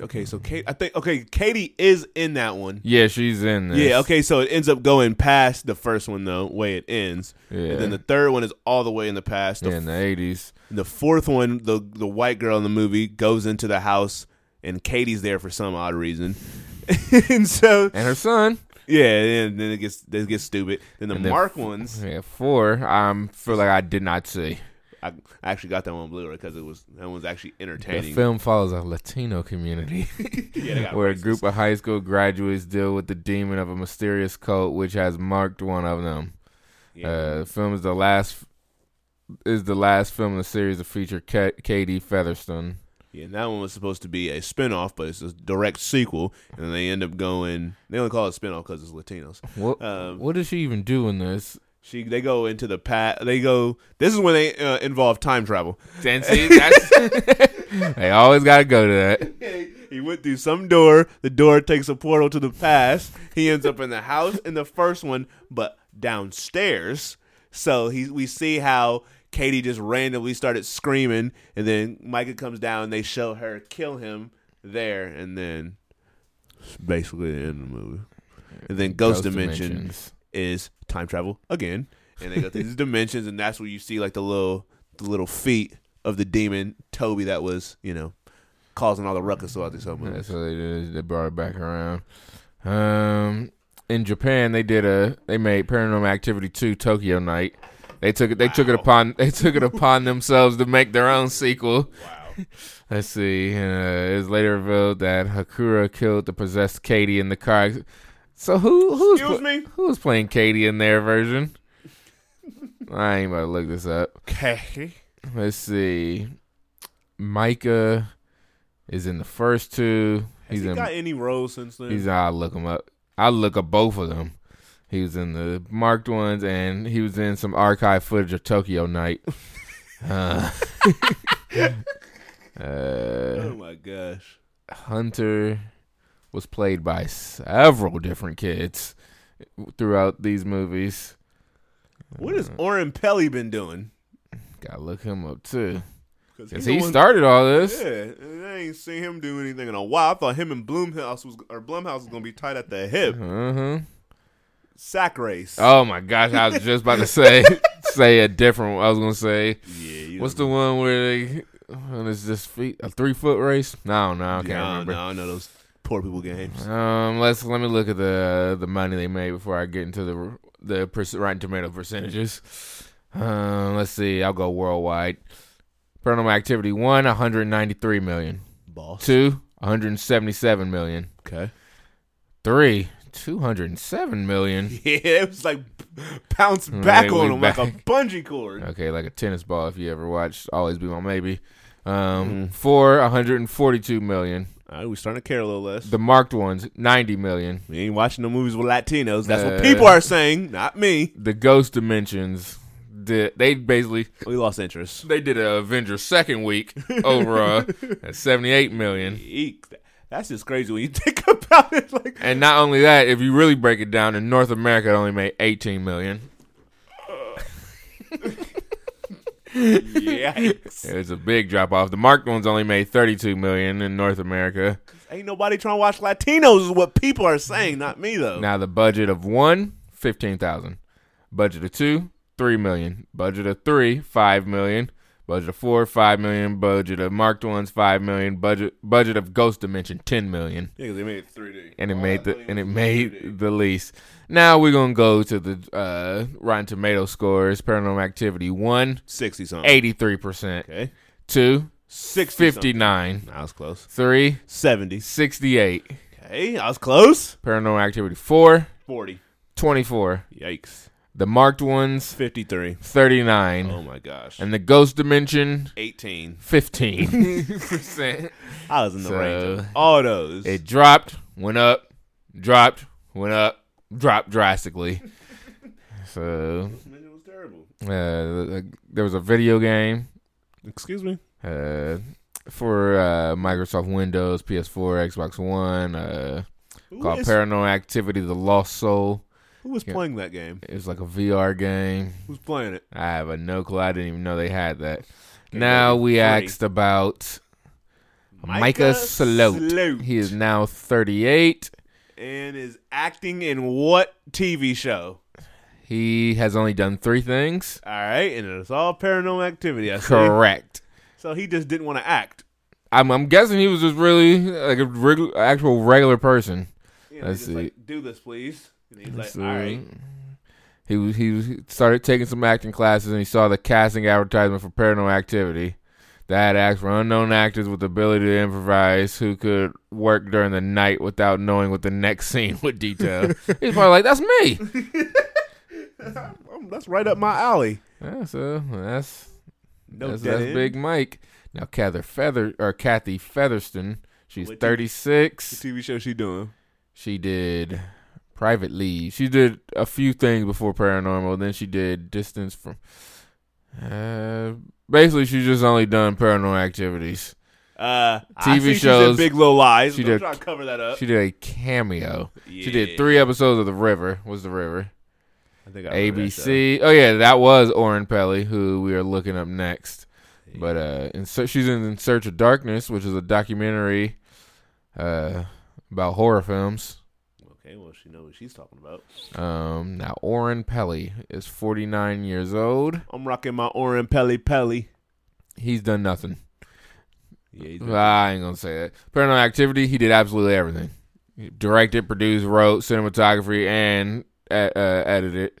Okay, so Kate, I think okay, Katie is in that one. Yeah, she's in this. Yeah, okay, so it ends up going past the first one though, way it ends, Yeah. and then the third one is all the way in the past. The, yeah, in the 80s. the fourth one, the the white girl in the movie goes into the house, and Katie's there for some odd reason, and so And her son. yeah, and then it gets it gets stupid. Then the And Mark ones, Yeah, four. I feel like I did not see. I, I actually got that one on Blu-ray because it was that one's actually entertaining. The film follows a Latino community yeah, where a group of high school graduates deal with the demon of a mysterious cult which has marked one of them. Yeah. Uh, the film is the last is the last film in the series to feature Ka- Katie Featherston. Yeah, and that one was supposed to be a spin-off, but it's a direct sequel, and they end up going. They only call it spin-off because it's Latinos. What Um, what does she even do in this? She they go into the past. They go. This is when they uh, involve time travel. And see, that's they always got to go to that. he went through some door. The door takes a portal to the past. He ends up in the house in the first one, but downstairs. So he we see how Katie just randomly started screaming, and then Micah comes down. and They show her kill him there, and then it's basically the end of the movie. And then Ghost, Dimension Dimensions. Is time travel again, and they go through these dimensions, and that's where you see like the little the little feet of the demon Toby that was you know causing all the ruckus throughout this whole Yeah, movie. so they did, they brought it back around. Um, in Japan, they did a they made Paranormal Activity two Tokyo Night. They took it. They took it upon. They took it upon themselves to make their own sequel. Wow. Let's see. Uh, it was later revealed that Hakura killed the possessed Katie in the car. So who who's Excuse pl- me? who's playing Katie in their version? I ain't about to look this up. Okay. Let's see. Micah is in the first two. Has He's he in. got any roles since then? He's. I'll look him up. I'll look up both of them. He was in the marked ones, and he was in some archive footage of Tokyo Night. uh, uh, oh my gosh. Hunter was played by several different kids throughout these movies. What has Oren Peli been doing? Gotta look him up too, Because cause he started all this. Yeah, I ain't seen him do anything in a while. I thought him and Blumhouse was or Blumhouse was gonna be tight at the hip. Uh-huh. Sack race. Oh my gosh, I was just about to say say a different. one. I was gonna say, yeah. What's the one where they? When it's just feet a three foot race? No, no, I can't yeah, remember. No, I know those poor people games. Um, let's let me look at the the money they made before I get into the the perc- Rotten Tomato percentages. Um, let's see. I'll go worldwide. Paranormal Activity one, 193 million. Boss. Two, 177 million. Okay. Three, 207 million. Yeah, it was like bounce back on him like a bungee cord. Okay, like a tennis ball. If you ever watched Always Be My Maybe. Um, Mhm. four, 142 million. All right, we starting to care a little less. The marked ones, 90 million. we ain't watching the movies with Latinos. That's Uh, what people are saying, not me. The Ghost Dimensions. Did, they basically We lost interest. they did a Avengers second week over uh, at 78 million. Eek. That's just crazy when you think about it. Like, And not only that, if you really break it down, in North America, it only made 18 million. Yeah, It's a big drop off. The marked ones only made 32 million in North America. ain't nobody trying to watch Latinos. Is what people are saying, not me though. Now the budget of one, 15,000. Budget of two, 3 million. Budget of three, 5 million. Budget of four, 5 million. Budget of marked ones, 5 million. Budget budget of Ghost Dimension, 10 million. yeah, 'cause they made it 3D, And it All made the and it made 3D. the least. Now we're gonna go to the uh, Rotten Tomato scores. Paranormal Activity one, sixty something. 83 percent. Okay, Two, 60 59. something. I was close. Three, Seventy. 68. Okay, I was close. Paranormal Activity four, Forty. 24. Yikes. The marked ones, Fifty-three. 39. Oh my gosh. And the Ghost Dimension, eighteen. 15 percent. I was in the So- range of all those. It dropped, went up, dropped, went up, dropped drastically. So it was terrible. uh, there was a video game Excuse me. uh, for uh, Microsoft Windows, PS4, Xbox One, uh, Who called is, Paranormal Activity: The Lost Soul. Who was Yeah. playing that game? It was like a VR game. Who's playing it? I have a no clue. I didn't even know they had that. Game now we asked about Micah, Micah Sloat. Sloat. He is now 38. and is acting in what TV show? He has only done three things. All right, and it's all paranormal activity. I. Correct. So he just didn't want to act. I'm, I'm guessing he was just really like a reg- actual regular person. Know, Let's just see. like, do this, please. And he's like, So, all right. He was he was, he started taking some acting classes and he saw the casting advertisement for Paranormal Activity. That acts for unknown actors with the ability to improvise who could work during the night without knowing what the next scene would detail. He's probably like, "That's me." That's right up my alley. Yeah, so that's No that's, that's. Big Mike. Now, Cather Feather or Kathy Featherston, she's thirty six. you- thirty The six. TV show she doing? She did Private Leave. She did a few things before Paranormal. Then she did Distance from. Uh, basically, she's just only done Paranormal Activities. Uh, TV shows- Big Little Lies. she did- try to cover that up. She did a cameo. She did three episodes of The River. Was The River I think I. ABC? Oh yeah, that was Oren Peli, who we are looking up next. But uh, in, she's in, in Search of Darkness, which is a documentary uh, about horror films. Okay, well, she knows what she's talking about. Um, now Oren Peli is 49 years old. I'm rocking my Oren Peli Peli. He's done nothing. Yeah, he's I ain't gonna say that. Paranormal Activity, he did absolutely everything. He directed, produced, wrote, cinematography, and uh, uh, edited.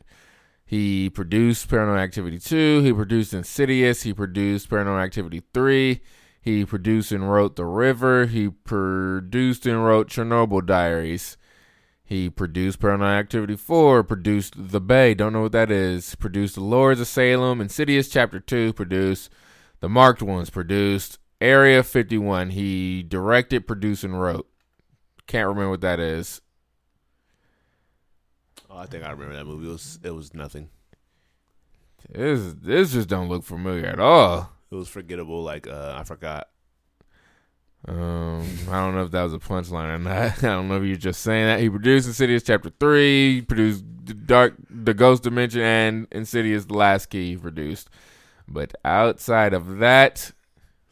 He produced Paranormal Activity 2. He produced Insidious. He produced Paranormal Activity 3. He produced and wrote The River. He produced and wrote Chernobyl Diaries. He produced Paranormal Activity 4, produced The Bay, don't know what that is. Produced The Lords of Salem, Insidious Chapter 2, produced The Marked Ones, produced Area 51. He directed, produced, and wrote. Can't remember what that is. Oh, I think I remember that movie. It was it was nothing. This this just don't look familiar at all. It was forgettable. Like uh, I forgot. Um, I don't know if that was a punchline or not. I don't know if you're just saying that. He produced Insidious Chapter Three, produced the Dark, the Ghost Dimension, and Insidious: The Last Key. He produced, but outside of that,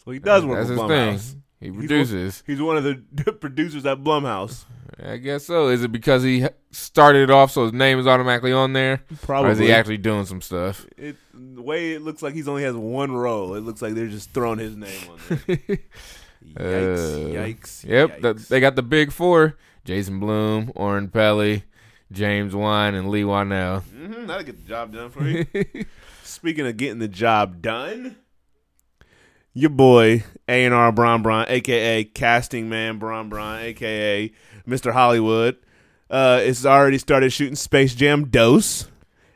So he does work that's with his Blumhouse. thing. He He's produces. He's one of the producers at Blumhouse. I guess so. Is it because he started it off so his name is automatically on there, Probably. or is he actually doing some stuff? It, the way it looks like he's only has one role. It looks like they're just throwing his name on there. Yikes! Uh, yikes! Yep, the, they got the big four: Jason Blum, Oren Peli, James Wan, and Leigh Whannell. Mhm, that'll get the job done for you. Speaking of getting the job done, your boy A and R Bron Bron, aka Casting Man Bron Bron, aka Mr. Hollywood, uh, is already started shooting Space Jam Dose,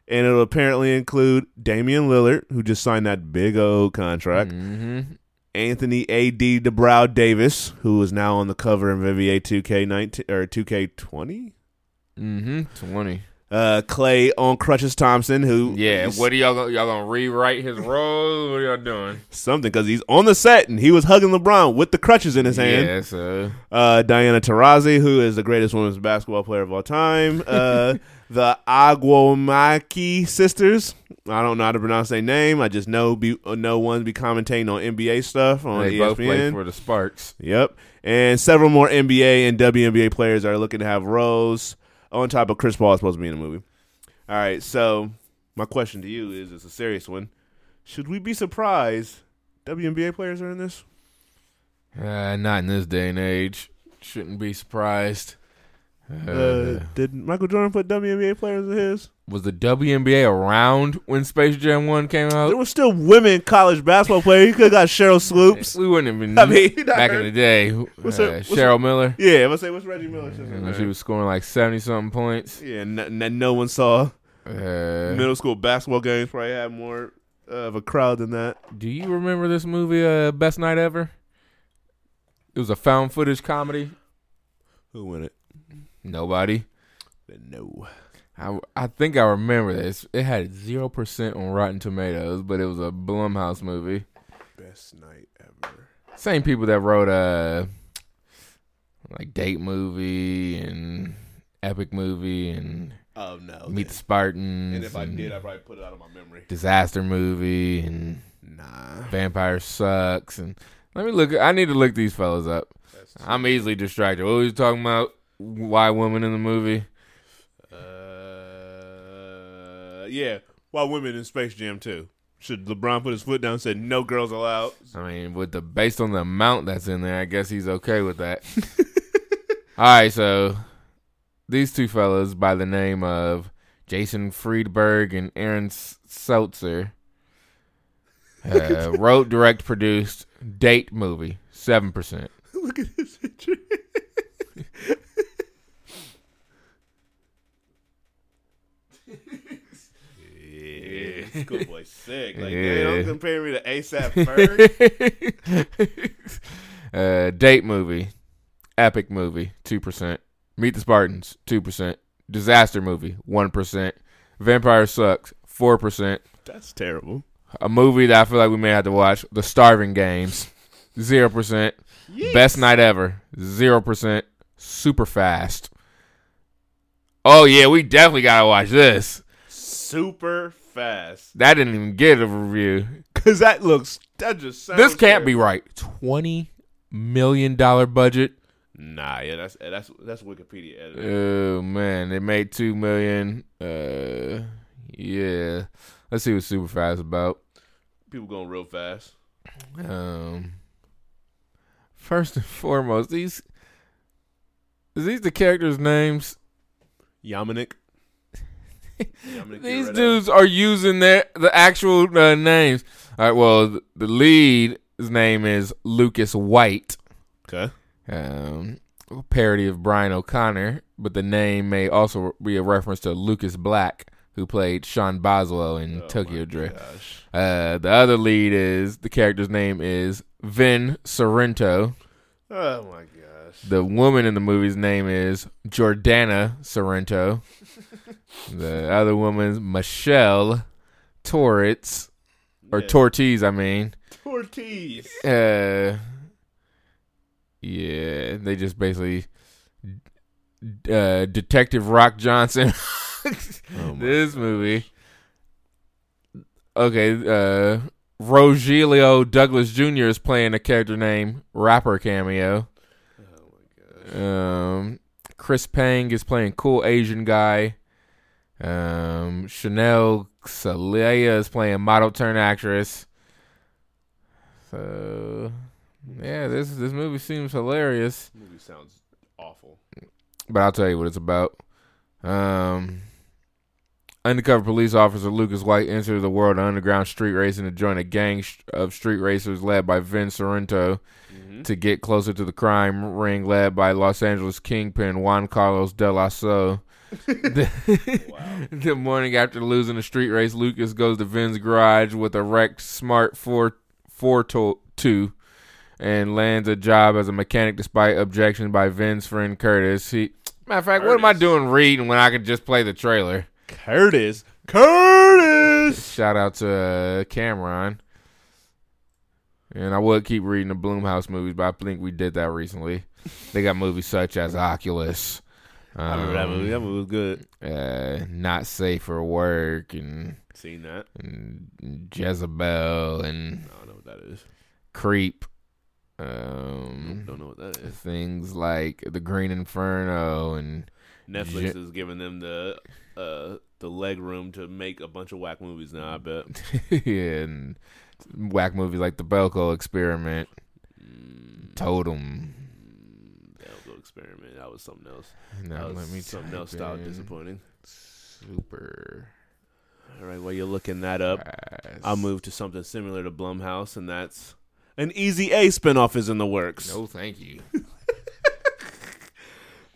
and it'll apparently include Damian Lillard, who just signed that big old contract. hmm Anthony A.D. DeBrow Davis, who is now on the cover of NBA 2K19 or 2K20. hmm Twenty. Uh, Clay on Crutches Thompson, who Yeah. What are y'all gonna, y'all gonna rewrite his role? What are y'all doing? something because he's on the set and he was hugging LeBron with the crutches in his hand. Yeah. So Uh, Diana Taurasi, who is the greatest women's basketball player of all time. Uh, the Ogwumike sisters. I don't know how to pronounce their name. I just know be, know ones be commentating on NBA stuff on they ESPN. both play for the Sparks. Yep. And several more NBA and WNBA players are looking to have roles on top of Chris Paul is supposed to be in the movie. All right, so my question to you is it's a serious one. Should we be surprised WNBA players are in this? Uh, not in this day and age. Shouldn't be surprised. Uh, Uh, did Michael Jordan put WNBA players in his? was the WNBA around when Space Jam One came out? There were still women college basketball players. You could have got Sheryl Swoopes. We wouldn't have been I mean, back in the day. Uh, What's her- what's Cheryl Miller. Yeah, I'm gonna say what's Reggie Miller? She was scoring like seventy something points. Yeah, n- n- no one saw. Uh, Middle school basketball games probably had more uh, of a crowd than that. do you remember this movie, uh, Best Night Ever? It was a found footage comedy. Who win it? Nobody. No. I, I think I remember this. It had zero percent on Rotten Tomatoes, but it was a Blumhouse movie. Best night ever. Same people that wrote uh like Date Movie and Epic Movie and Oh no. Meet the Spartans. and if I did, I probably put it out of my memory. Disaster Movie and Nah. Vampire Sucks and let me look. I need to look these fellas up. I'm easily distracted. What was you talking about? Why women in the movie? Uh, yeah. Why women in Space Jam too? Should LeBron put his foot down and said no girls allowed? I mean, with the based on the amount that's in there, I guess he's okay with that. All right, so these two fellas by the name of Jason Friedberg and Aaron Seltzer uh, wrote, direct, produced date movie seven percent. Look at this picture. Yeah, schoolboy sick. Like, Yeah. damn, don't compare me to ASAP Ferg. uh, date movie, epic movie two percent. Meet the Spartans two percent. Disaster movie one percent. Vampire sucks four percent. That's terrible. a movie that I feel like we may have to watch, The Starving Games, zero percent. Best night ever, zero percent. Super fast. Oh yeah, we definitely gotta watch this. Super fast. That didn't even get a review. Cause that looks that just sounds This can't be right. Twenty million dollar budget. Nah, yeah, that's that's that's Wikipedia editing. Oh man, it made two million. Uh, yeah. Let's see what Super Fast about. People going real fast. Um, first and foremost, these is these the characters' names? Yamanik. These dudes are using their the actual uh, names. All right. Well, th- the lead his name is Lucas White. Okay. Um, a parody of Brian O'Connor, but the name may also be a reference to Lucas Black, who played Sean Boswell in Oh Tokyo Drift. Uh, the other lead is the character's name is Vin Sorrento. Oh my gosh. The woman in the movie's name is Jordana Sorrento. The other woman's Michelle Torres or Yeah. Tortiz, I mean. Ortiz. Uh, yeah, they just basically uh, Detective Rock Johnson. Oh my this movie. Okay, uh, Rogelio Douglas Jr. is playing a character named Rapper Cameo. Oh Um, Chris Pang is playing cool Asian guy. Um, Chanel Salea is playing model turn actress. So, yeah, this this movie seems hilarious, Movie sounds awful. but I'll tell you what it's about. Um, undercover police officer Lucas White enters the world of underground street racing to join a gang of street racers led by Vin Sorrento Mm-hmm. to get closer to the crime ring led by Los Angeles kingpin Juan Carlos de la So. The, the morning after losing a street race, Lucas goes to Vin's garage with a wrecked Smart 4 4 to- 2 and lands a job as a mechanic despite objection by Vin's friend Curtis. He, matter of fact, what am I doing reading when I could just play the trailer? Curtis. Curtis. Shout out to uh, Cameron. And I would keep reading the Blumhouse movies, but I think we did that recently. They got movies such as Oculus. I remember that um, movie. That movie was good. Uh, Not Safe for Work and, Seen that? and Jezebel and I don't know what that is. Creep. Um, Don't know what that is. things like The Green Inferno and Netflix Ja- is giving them the uh the leg room to make a bunch of whack movies now. I bet. yeah, and whack movies like The Belko Experiment, Mm, Totem. Experiment. That was something else. Now that let me something else. Style disappointing. Super. All right, while you're looking that up. I'll move to something similar to Blumhouse, and that's an Easy A spinoff is in the works. No, thank you.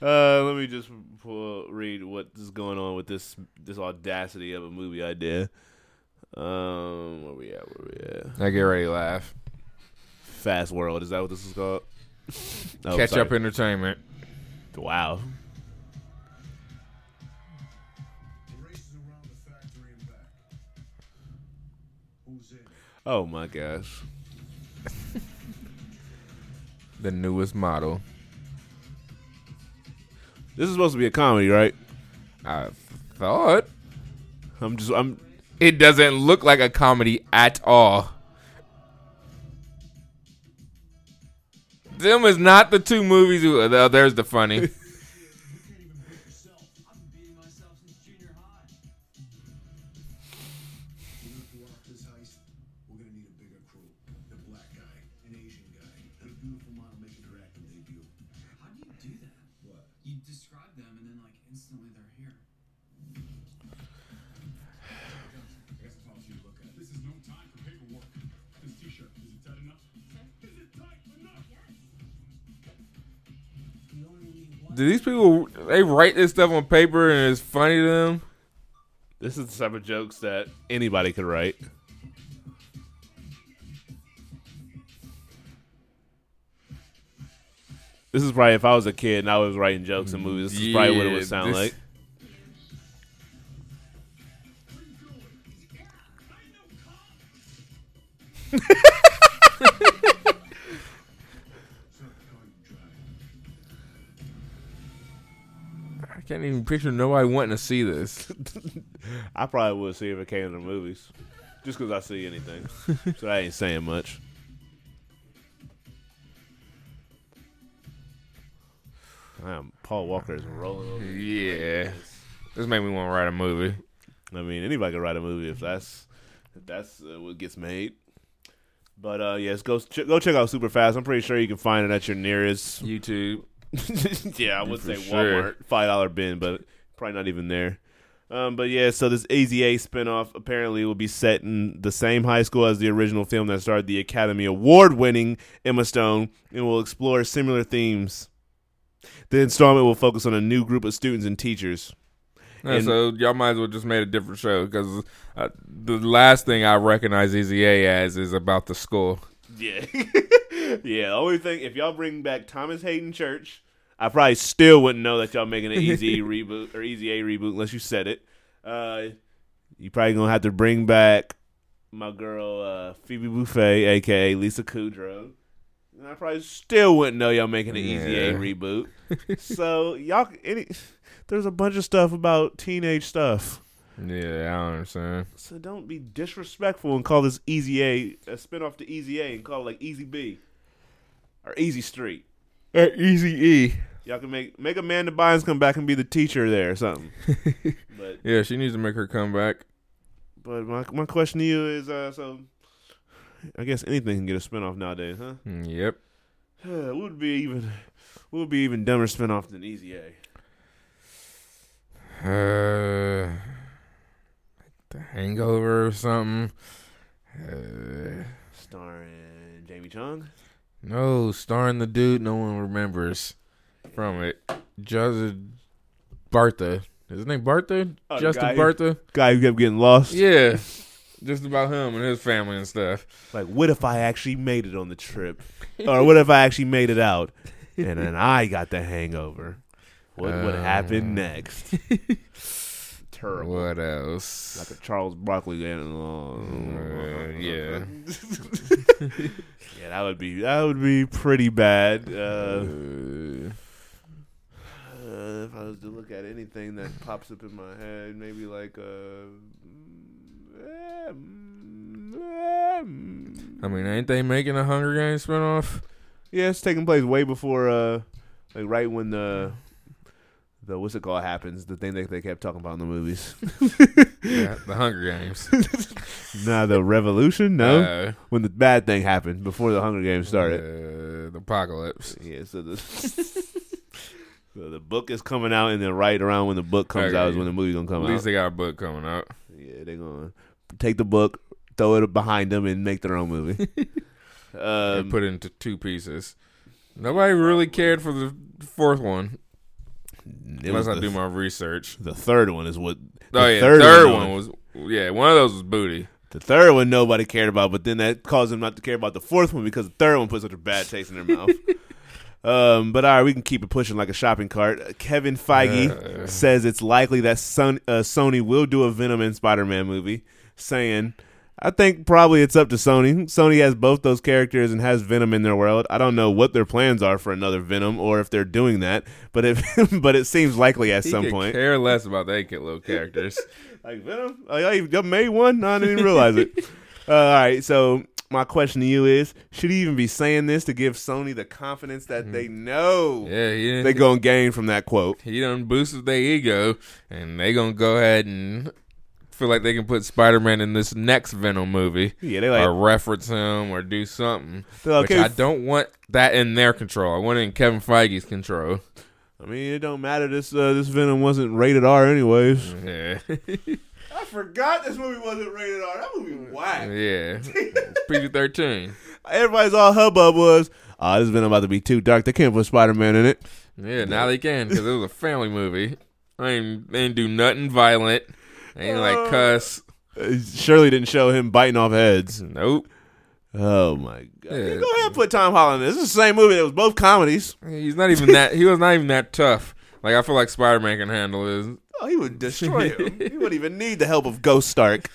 Uh, let me just pull, read what is going on with this this audacity of a movie idea. Um, where we at? Where we at? I get ready to laugh. Fast World. Is that what this is called? Oh, Catch sorry. up entertainment. Wow. Races around the factory and back. Who's in? Oh my gosh. The newest model. This is supposed to be a comedy, right? I thought I'm just I'm it doesn't look like a comedy at all. Them is not the two movies. Who, uh, there's the funny. Do these people they write this stuff on paper and it's funny to them? this is the type of jokes that anybody could write. This is probably if I was a kid and I was writing jokes in movies. This is probably what it would sound this- like. can't even picture nobody wanting to see this. I probably would see if it came to the movies, just because I see anything. so I ain't saying much. Damn, Paul Walker is rolling over. Yeah, this made me want to write a movie. I mean, anybody can write a movie if that's if that's uh, what gets made. But uh, yes, go ch- go check out Super Fast. I'm pretty sure you can find it at your nearest. YouTube. yeah, I would say sure. Walmart five dollar bin, but probably not even there. Um, but yeah, so this AZA spinoff apparently will be set in the same high school as the original film that starred the Academy Award winning Emma Stone and will explore similar themes. The installment will focus on a new group of students and teachers. Yeah, And- so y'all might as well just made a different show because uh, the last thing I recognize Easy A as is about the school. Yeah, yeah. The only thing, if y'all bring back Thomas Haden Church, I probably still wouldn't know that y'all making an Easy reboot or Easy A reboot unless you said it. Uh, you probably gonna have to bring back my girl uh, Phoebe Buffay, aka Lisa Kudrow. And I probably still wouldn't know y'all making an Easy A reboot. so y'all, any, there's a bunch of stuff about teenage stuff. Yeah, I don't understand. So don't be disrespectful and call this Easy A a spinoff to Easy A and call it like Easy B or Easy Street. or Easy E. Y'all can make make Amanda Bynes come back and be the teacher there or something. but Yeah, she needs to make her comeback. but my my question to you is uh so I guess anything can get a spinoff nowadays, huh? Mm, Yep. what would be even would be even dumber spinoff than Easy A? Uh, the Hangover or something. Uh, Starring Jamie Chung. no, starring the dude no one remembers from it. Justin Bartha. Is his name Bartha? Oh, Justin guy- Bartha? Guy who kept getting lost. Yeah. Just about him and his family and stuff. Like, what if I actually made it on the trip? or what if I actually made it out? And then I got the hangover. What would happen Uh, next? Terrible. What else? Like a Charles Barkley getting along. Uh, yeah. yeah, that would be that would be pretty bad. Uh, Uh, uh, if I was to look at anything that pops up in my head, maybe like uh, I mean, ain't they making a Hunger Games spinoff? yeah, it's taking place way before, uh, like right when the the what's it called happens, the thing that they kept talking about in the movies. Yeah, the Hunger Games. nah, the revolution, no, Uh, when the bad thing happened before the Hunger Games started. Uh, the apocalypse. Yeah, so the so the book is coming out, and then right around when the book comes Okay. out is when the movie's gonna come out. At least out. they got a book coming out. Yeah, they're gonna take the book, throw it behind them, and make their own movie. um, put it into two pieces. Nobody really cared for the fourth one, it was unless I the, do my research. the third one is what. Oh the yeah, third, third one was yeah, one of those was booty. The third one nobody cared about, but then that caused them not to care about the fourth one because the third one put such a bad taste in their mouth. Um, but all right, we can keep it pushing like a shopping cart. Uh, Kevin Feige Uh. says it's likely that Son- uh, Sony will do a Venom and Spider-Man movie, saying, "I think probably it's up to Sony. Sony has both those characters and has Venom in their world. I don't know what their plans are for another Venom or if they're doing that, but if but it seems likely at He some could point. care less about eight little characters. Like Venom? I, y'all y'all made one? No, I didn't even realize it. Uh, all right, so my question to you is: Should he even be saying this to give Sony the confidence that they know Mm-hmm. yeah, they gonna gain from that quote? he done boosted their ego, and they gonna go ahead and feel like they can put Spider Man in this next Venom movie, Yeah, they like or reference him, or do something. Like, which okay, I don't want that in their control. I want it in Kevin Feige's control. I mean, it don't matter. This uh, this Venom wasn't rated R, anyways. Yeah, I forgot this movie wasn't rated R. That movie whack. yeah. PG thirteen. Everybody's all hubbub was, "Ah, this Venom about to be too dark. They can't put Spider Man in it." Yeah, now they can because it was a family movie. I ain't, they ain't do nothing violent. Ain't like cuss. Uh, Shirley didn't show him biting off heads. Nope. Oh my god! Yeah. Go ahead and put Tom Holland in this. This is the same movie It was both comedies. He's not even that. He was not even that tough. Like I feel like Spider Man can handle his. Oh, he would destroy him. he wouldn't even need the help of Ghost Stark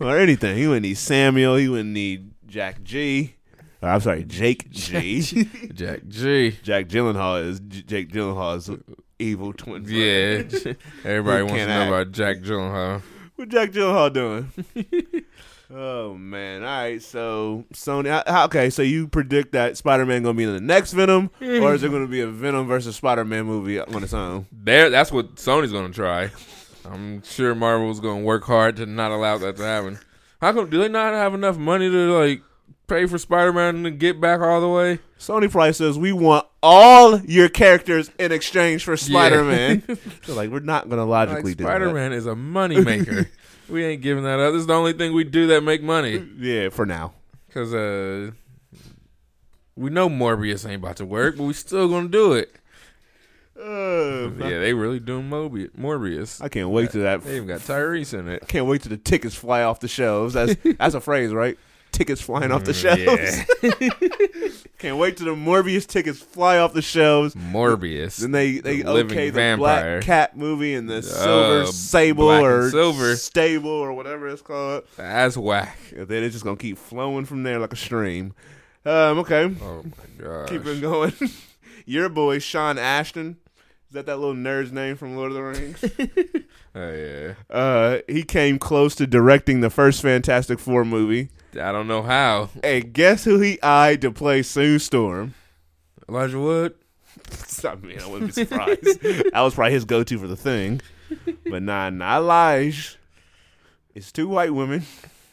or anything. He wouldn't need Samuel. He wouldn't need Jack G. I'm sorry, Jake G. Jack G. Jack Gyllenhaal is Jake Gyllenhaal's evil twin. brother. Yeah. Everybody wants to know act. about Jack Gyllenhaal. What Jack Gyllenhaal doing? oh man! All right, so Sony. Okay, so you predict that Spider-Man gonna be in the next Venom, or is it gonna be a Venom versus Spider-Man movie on its own? There, that's what Sony's gonna try. I'm sure Marvel's gonna work hard to not allow that to happen. How come? Do they not have enough money to like pay for Spider Man to get back all the way? Sony probably says we want all your characters in exchange for Spider-Man. They're like, we're not gonna Like logically do that. Spider Man is a money maker. we ain't giving that up. This is the only thing we do that make money. Yeah, for now. Cause uh, we know Morbius ain't about to work, but we still gonna do it. Uh, Yeah, they really doing Mobi- Morbius. I can't wait to that. They even got Tyrese in it. I can't wait till the tickets fly off the shelves. That's that's a phrase, right? Tickets flying off the Mm, shelves. Can't wait till the Morbius tickets fly off the shelves. Morbius. Then they they The okay the vampire. Black Cat movie and the Silver Uh, Sable or Silver. Stable or whatever it's called. That's whack. And then it's just gonna keep flowing from there like a stream. Um, okay, Oh my god. keep it going. Your boy Sean Astin. Is that that little nerd's name from Lord of the Rings? Oh yeah. uh, he came close to directing the first Fantastic Four movie. I don't know how. And guess who he eyed to play Sue Storm? Elijah Wood. I mean, I wouldn't be surprised. that was probably his go-to for the thing. But nah, not Lige. It's two white women.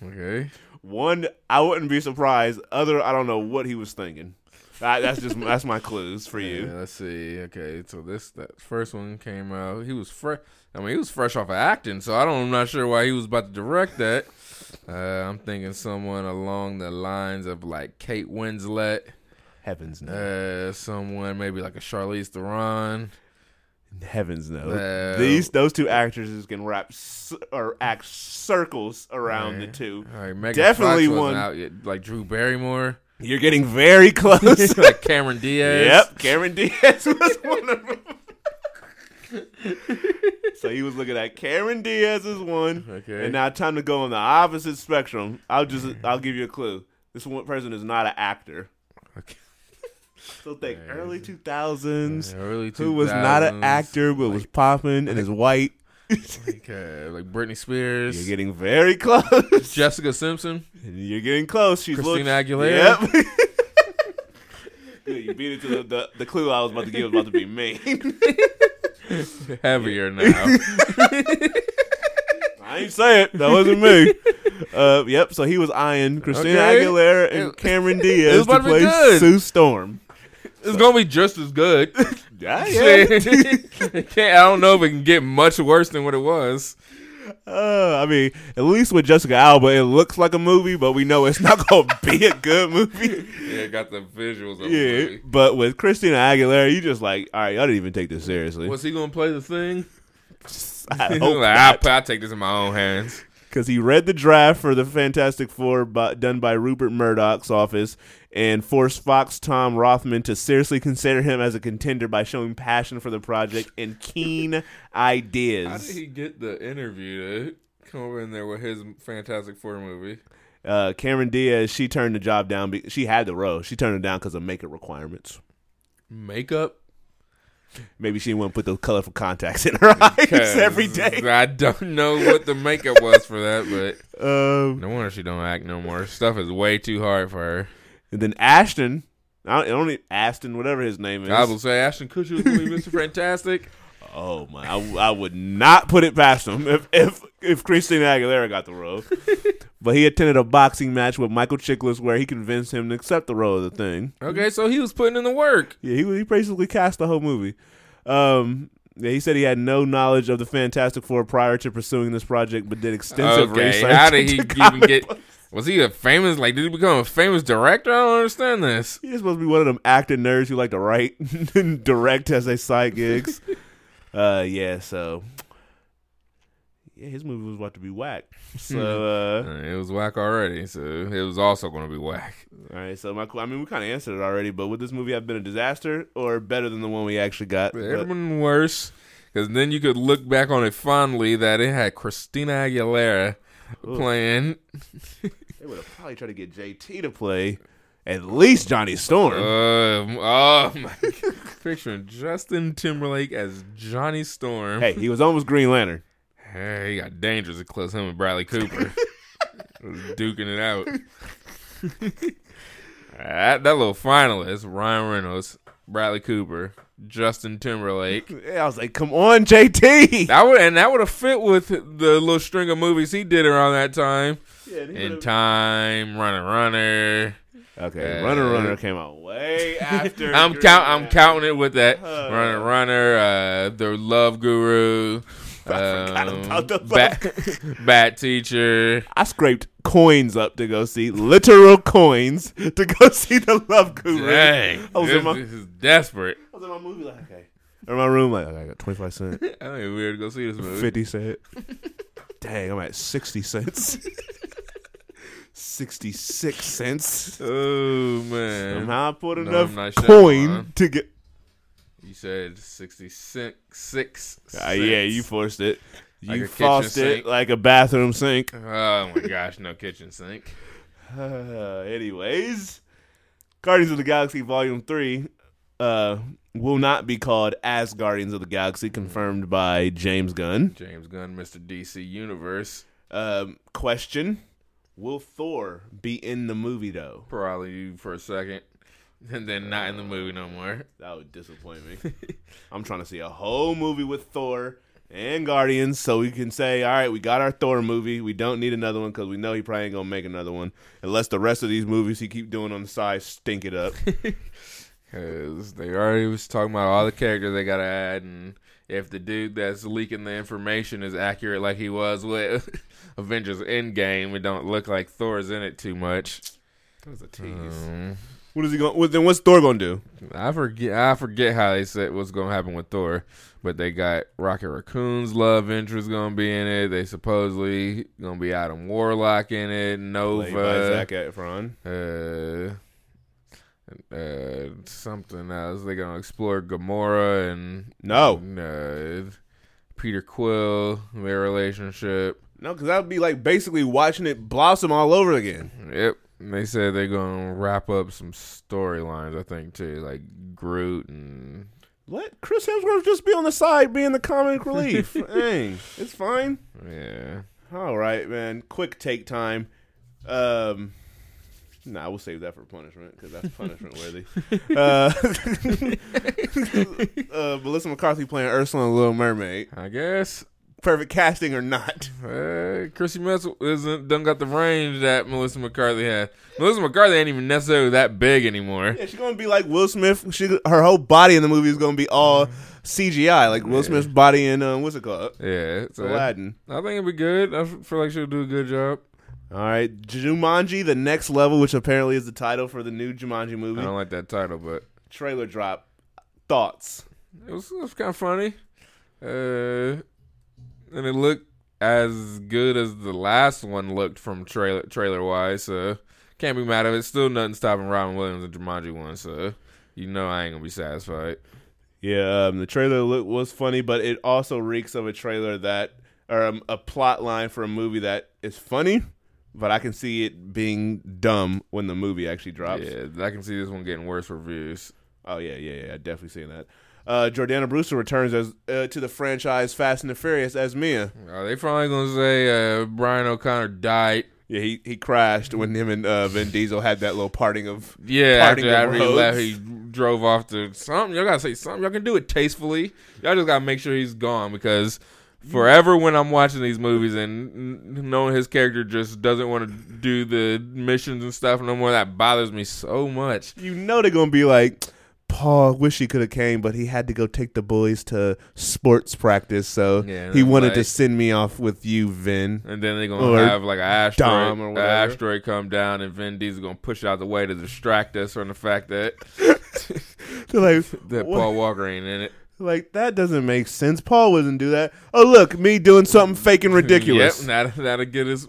Okay. One, I wouldn't be surprised. Other, I don't know what he was thinking. That, that's just that's my clues for Yeah, you. let's see. Okay, so this that first one came out. He was fresh. I mean, he was fresh off of acting, so I don't. I'm not sure why he was about to direct that. Uh, I'm thinking someone along the lines of like Kate Winslet, Heavens no. uh, someone maybe like a Charlize Theron. Heavens no. Uh, These those two actresses can wrap or act circles around the two. All right, Megan Definitely Fox one. out yet. Like Drew Barrymore, You're getting very close. like Cameron Diaz. Yep, Cameron Diaz was one of them. so he was looking at Karen Diaz as one, Okay. and now time to go on the opposite spectrum. I'll just I'll give you a clue. This one person is not an actor. Okay. So think early two thousands. Early Who was not an actor but was popping and is white. Like, uh, like Britney Spears, You're getting very close. Jessica Simpson. You're getting close. She's Christina looked- Aguilera? Yep. Good, you beat it to the, the the clue I was about to give was about to be mean. Heavier now. I ain't say it. That wasn't me. Uh, yep. So he was eyeing Christina Okay. Aguilera and Cameron Diaz was about to to be play good. Sue Storm. it's gonna be just as good. Yeah, yeah. Can't, I don't know if it can get much worse than what it was. Uh, I mean, at least with Jessica Alba, it looks like a movie, but we know it's not going to be a good movie. Yeah, it got the visuals of Yeah, the movie. but with Christina Aguilera, you just like, all right, y'all didn't even take this seriously. Was he gonna play the thing? I Like, hope I'll, I'll take this in my own hands. because he read the draft for the Fantastic Four by, done by Rupert Murdoch's office and forced Fox Tom Rothman to seriously consider him as a contender by showing passion for the project and keen ideas. How did he get the interview to come over in there with his Fantastic Four movie? Uh, Cameron Diaz, she turned the job down. be- She had the role. She turned it down because of makeup requirements. Makeup Maybe she wouldn't put those colorful contacts in her eyes every day. I don't know what the makeup was for that, but Um, no wonder she don't act no more. Stuff is way too hard for her. And then Ashton, I don't, need Ashton, whatever his name is. I will say Ashton Kutcher was gonna be Mr. Fantastic. Oh my! I, I would not put it past him if if if Christina Aguilera got the role. but he attended a boxing match with Michael Chiklis where he convinced him to accept the role of the thing. Okay, so he was putting in the work. Yeah, he he basically cast the whole movie. Um, yeah, he said he had no knowledge of the Fantastic Four prior to pursuing this project, but did extensive Okay, research. how did he even get? books. Was he a famous? Like, did he become a famous director? I don't understand this. He's supposed to be one of them acting nerds who like to write and direct as they side gigs. uh, yeah, so yeah, his movie was about to be whack. So, uh, Uh, It was whack already, so it was also going to be whack. all right. So my, I mean, we kind of answered it already, but would this movie have been a disaster or better than the one we actually got? It would been worse because then you could look back on it fondly that it had Christina Aguilera Ooh. playing. they would have probably tried to get JT to play at least Johnny Storm. Um, oh my! Picturing Justin Timberlake as Johnny Storm. hey, he was almost Green Lantern. Hey, he got dangerous close. Him and Bradley Cooper was duking it out. that, that little finalist, Ryan Reynolds, Bradley Cooper, Justin Timberlake. Yeah, I was like, come on, JT. That would and that would have fit with the little string of movies he did around that time. Yeah, In time, Runner, Runner. Okay, Uh, Runner Runner came out way after. I'm count. I'm counting it with that. Uh. Runner, Runner. Uh, the Love Guru. forgot um, about the bat, bat teacher. I scraped coins up to go see literal coins to go see the Love Guru. Dang, I was this, in my, this is desperate. I was in my movie like okay, or my room like okay, I got twenty five cent, I think it's weird to go see this movie. fifty cent. Dang, I'm at sixty cents. Sixty six cents. Oh man. Somehow I put No, enough I'm not sure, coin to get. You said sixty six six. Uh, yeah, you forced it. Like You forced it sink. like a bathroom sink. Oh my gosh, no kitchen sink. Uh, anyways, Guardians of the Galaxy Volume Three uh, will not be called as Guardians of the Galaxy, confirmed by James Gunn. James Gunn, Mr. DC Universe. Um, question: Will Thor be in the movie though? Probably for a second. And then not in the movie no more. That would disappoint me. I'm trying to see a whole movie with Thor and Guardians, so we can say, all right, we got our Thor movie. We don't need another one because we know he probably ain't gonna make another one unless the rest of these movies he keep doing on the side stink it up. Cause they already was talking about all the characters they gotta add, and if the dude that's leaking the information is accurate like he was with Avengers Endgame, it don't look like Thor's in it too much. That was a tease. Um, What is he going? What, then what's Thor gonna do? I forget. I forget how they said what's gonna happen with Thor, but they got Rocket Raccoon's love interest gonna be in it. They supposedly gonna be Adam Warlock in it. Played by Nova. Zac Efron. uh, uh, something else. They're gonna explore Gamora and No. uh, Peter Quill, their relationship. No, because that would be like basically watching it blossom all over again. Yep. And They said they're gonna wrap up some storylines. I think too, like Groot and Let Chris Hemsworth just be on the side, being the comic relief. Dang, it's fine. yeah. All right, man. Quick take time. Um, nah, we'll save that for punishment because that's punishment worthy. uh, uh, Melissa McCarthy playing Ursula in Little Mermaid. I guess. Perfect casting or not? Uh, Chrissy Metz isn't done got the range that Melissa McCarthy had. Melissa McCarthy ain't even necessarily that big anymore. Yeah, she's gonna be like Will Smith. She, her whole body in the movie is gonna be all CGI, like Will Smith's body in um, what's it called? Yeah, so Aladdin. I think it'd be good. I feel like she'll do a good job. All right, Jumanji: The Next Level, which apparently is the title for the new Jumanji movie. I don't like that title, but Trailer drop. Thoughts? it was, it was kind of funny. Uh, and it looked as good as the last one looked from trailer trailer wise. So can't be mad at it. Still nothing stopping Robin Williams and Jumanji one. So you know I ain't gonna be satisfied. Yeah, um, the trailer look, was funny, but it also reeks of a trailer that, or um, a plot line for a movie that is funny, but I can see it being dumb when the movie actually drops. Yeah, I can see this one getting worse reviews. Oh yeah, yeah, yeah, definitely seeing that. Uh, Jordana Brewster returns as uh, to the franchise Fast and the Furious as Mia. Are they finally gonna say uh, Brian O'Conner died? Yeah, he, he crashed when him and uh, Vin Diesel had that little parting of Yeah, Parting after, of after he left, he drove off to something. Y'all gotta say something. Y'all can do it tastefully. Y'all just gotta make sure he's gone because forever when I'm watching these movies and knowing his character just doesn't want to do the missions and stuff no more, that bothers me so much. you know they're gonna be like, Paul wish he could have came, but he had to go take the boys to sports practice, so Yeah, he wanted to send me off with you, Vin. And then they're gonna have like an asteroid, or an asteroid come down, and Vin Diesel gonna push it out the way to distract us from the fact that like, that Paul Walker ain't in it. Like that doesn't make sense. Paul wouldn't do that. Oh look, me doing something fake and ridiculous. Yep, that that'll get us.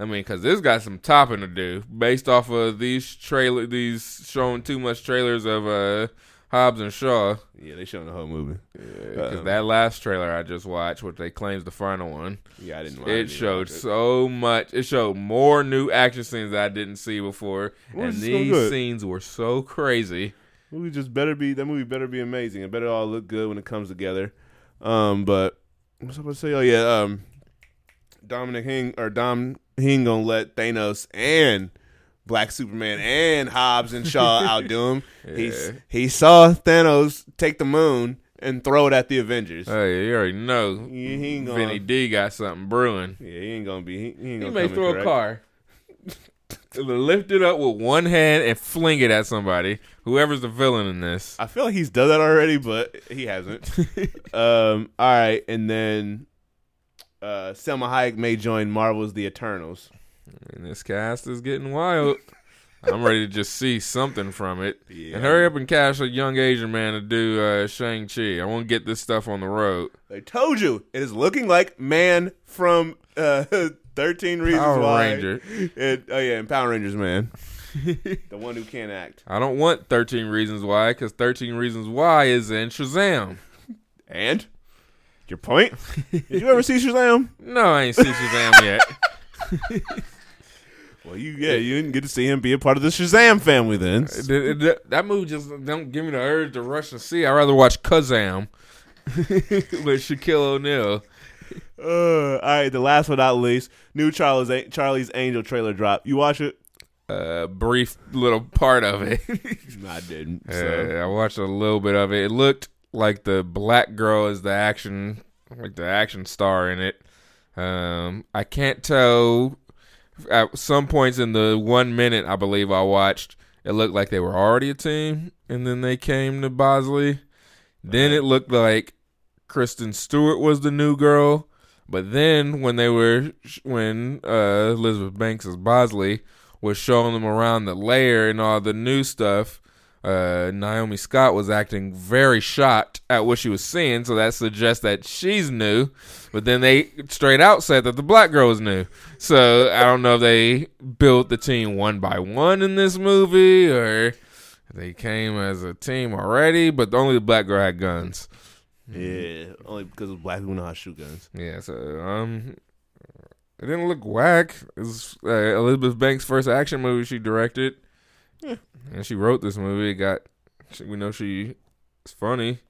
I mean, because this got some topping to do based off of these trailer, these showing too much trailers of uh Hobbs and Shaw. Yeah, they showing the whole movie. Because Um, that last trailer I just watched, which they claims the final one, Yeah, I didn't. I it didn't showed so much. It showed more new action scenes that I didn't see before, and it's so these scenes were so crazy. Movie just better be that movie better be amazing. It better all look good when it comes together. Um, but what's I supposed to say? Oh yeah, um, Dominic Hing or Dom Hing gonna let Thanos and Black Superman and Hobbs and Shaw outdo him. He's he saw Thanos take the moon and throw it at the Avengers. Hey, you already know. he, he ain't gonna. Vinny D got something brewing. yeah, he ain't gonna be. He, he ain't He gonna may come in throw a car, lift it up with one hand and fling it at somebody. Whoever's the villain in this. I feel like he's done that already, but he hasn't. um, all right, and then uh, Salma Hayek may join Marvel's The Eternals. And this cast is getting wild. I'm ready to just see something from it. Yeah. And hurry up and cash a young Asian man to do uh, Shang-Chi. I want to get this stuff on the road. I told you, it is looking like Man from uh, Thirteen reasons Power why. Ranger. It, oh yeah, and Power Rangers, man. the one who can't act. I don't want 13 Reasons Why because 13 Reasons Why is in Shazam. And your point? Did you ever see Shazam? No, I ain't seen Shazam yet. Well, you yeah, you didn't get to see him be a part of the Shazam family then. Uh, th- th- that movie just don't give me the urge to rush and see. I'd rather watch Kazam with Shaquille O'Neal. Uh, all right, the last but not least, new Charlie's Charlie's Angel trailer drop. You watch it? A brief little part of it. I didn't. Uh, I watched a little bit of it. It looked like the black girl is the action, like the action star in it. Um, I can't tell. At some points in the one minute, I believe I watched, it looked like they were already a team, and then they came to Bosley. Then it looked like Kristen Stewart was the new girl, but then when they were when uh, Elizabeth Banks as Bosley was showing them around the lair and all the new stuff, uh, Naomi Scott was acting very shocked at what she was seeing, so that suggests that she's new. But then they straight out said that the black girl was new. So I don't know if they built the team one by one in this movie or they came as a team already, but only the black girl had guns. Yeah, only because of black people know how to shoot guns. Yeah, so um, it didn't look whack. It was uh, Elizabeth Banks' first action movie she directed, yeah. and she wrote this movie. It got she, we know she funny,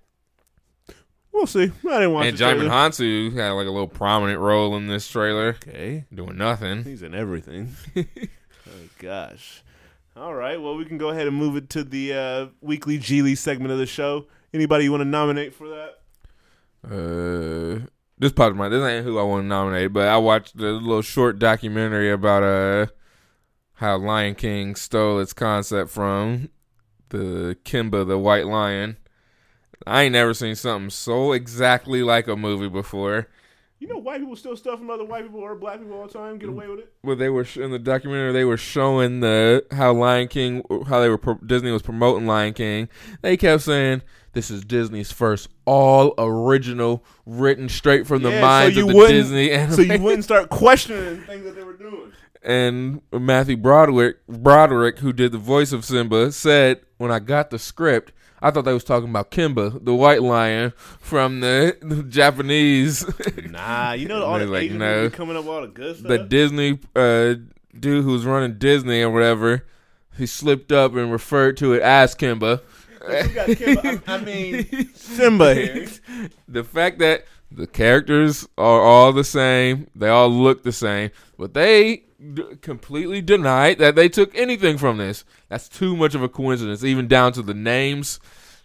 We'll see. I didn't watch and Djimon. Hounsou had like a little prominent role in this trailer, Okay, doing nothing. he's in everything. oh gosh. All right. Well, we can go ahead and move it to the uh, weekly Geely segment of the show. Anybody you want to nominate for that? Uh, this popped in my this ain't who I want to nominate, but I watched a little short documentary about uh how Lion King stole its concept from the Kimba the White Lion. I ain't never seen something so exactly like a movie before. You know, white people still stuffing other white people or black people all the time. Get away with it. Well, they were sh- in the documentary, they were showing the how Lion King, how they were pro- Disney was promoting Lion King. They kept saying this is Disney's first all original, written straight from the Yeah, minds so of the Disney So you wouldn't start questioning things that they were doing. and Matthew Broderick, Broderick, who did the voice of Simba, said when I got the script, I thought they was talking about Kimba, the white lion from the, the Japanese, Nah, you know all the like, Asian no. coming up, all the good stuff. the Disney uh, dude who's running Disney or whatever. He slipped up and referred to it as Kimba. Kimba- I, I mean, Simba here. the fact that the characters are all the same, they all look the same, but they d- completely denied that they took anything from this. That's too much of a coincidence, even down to the names.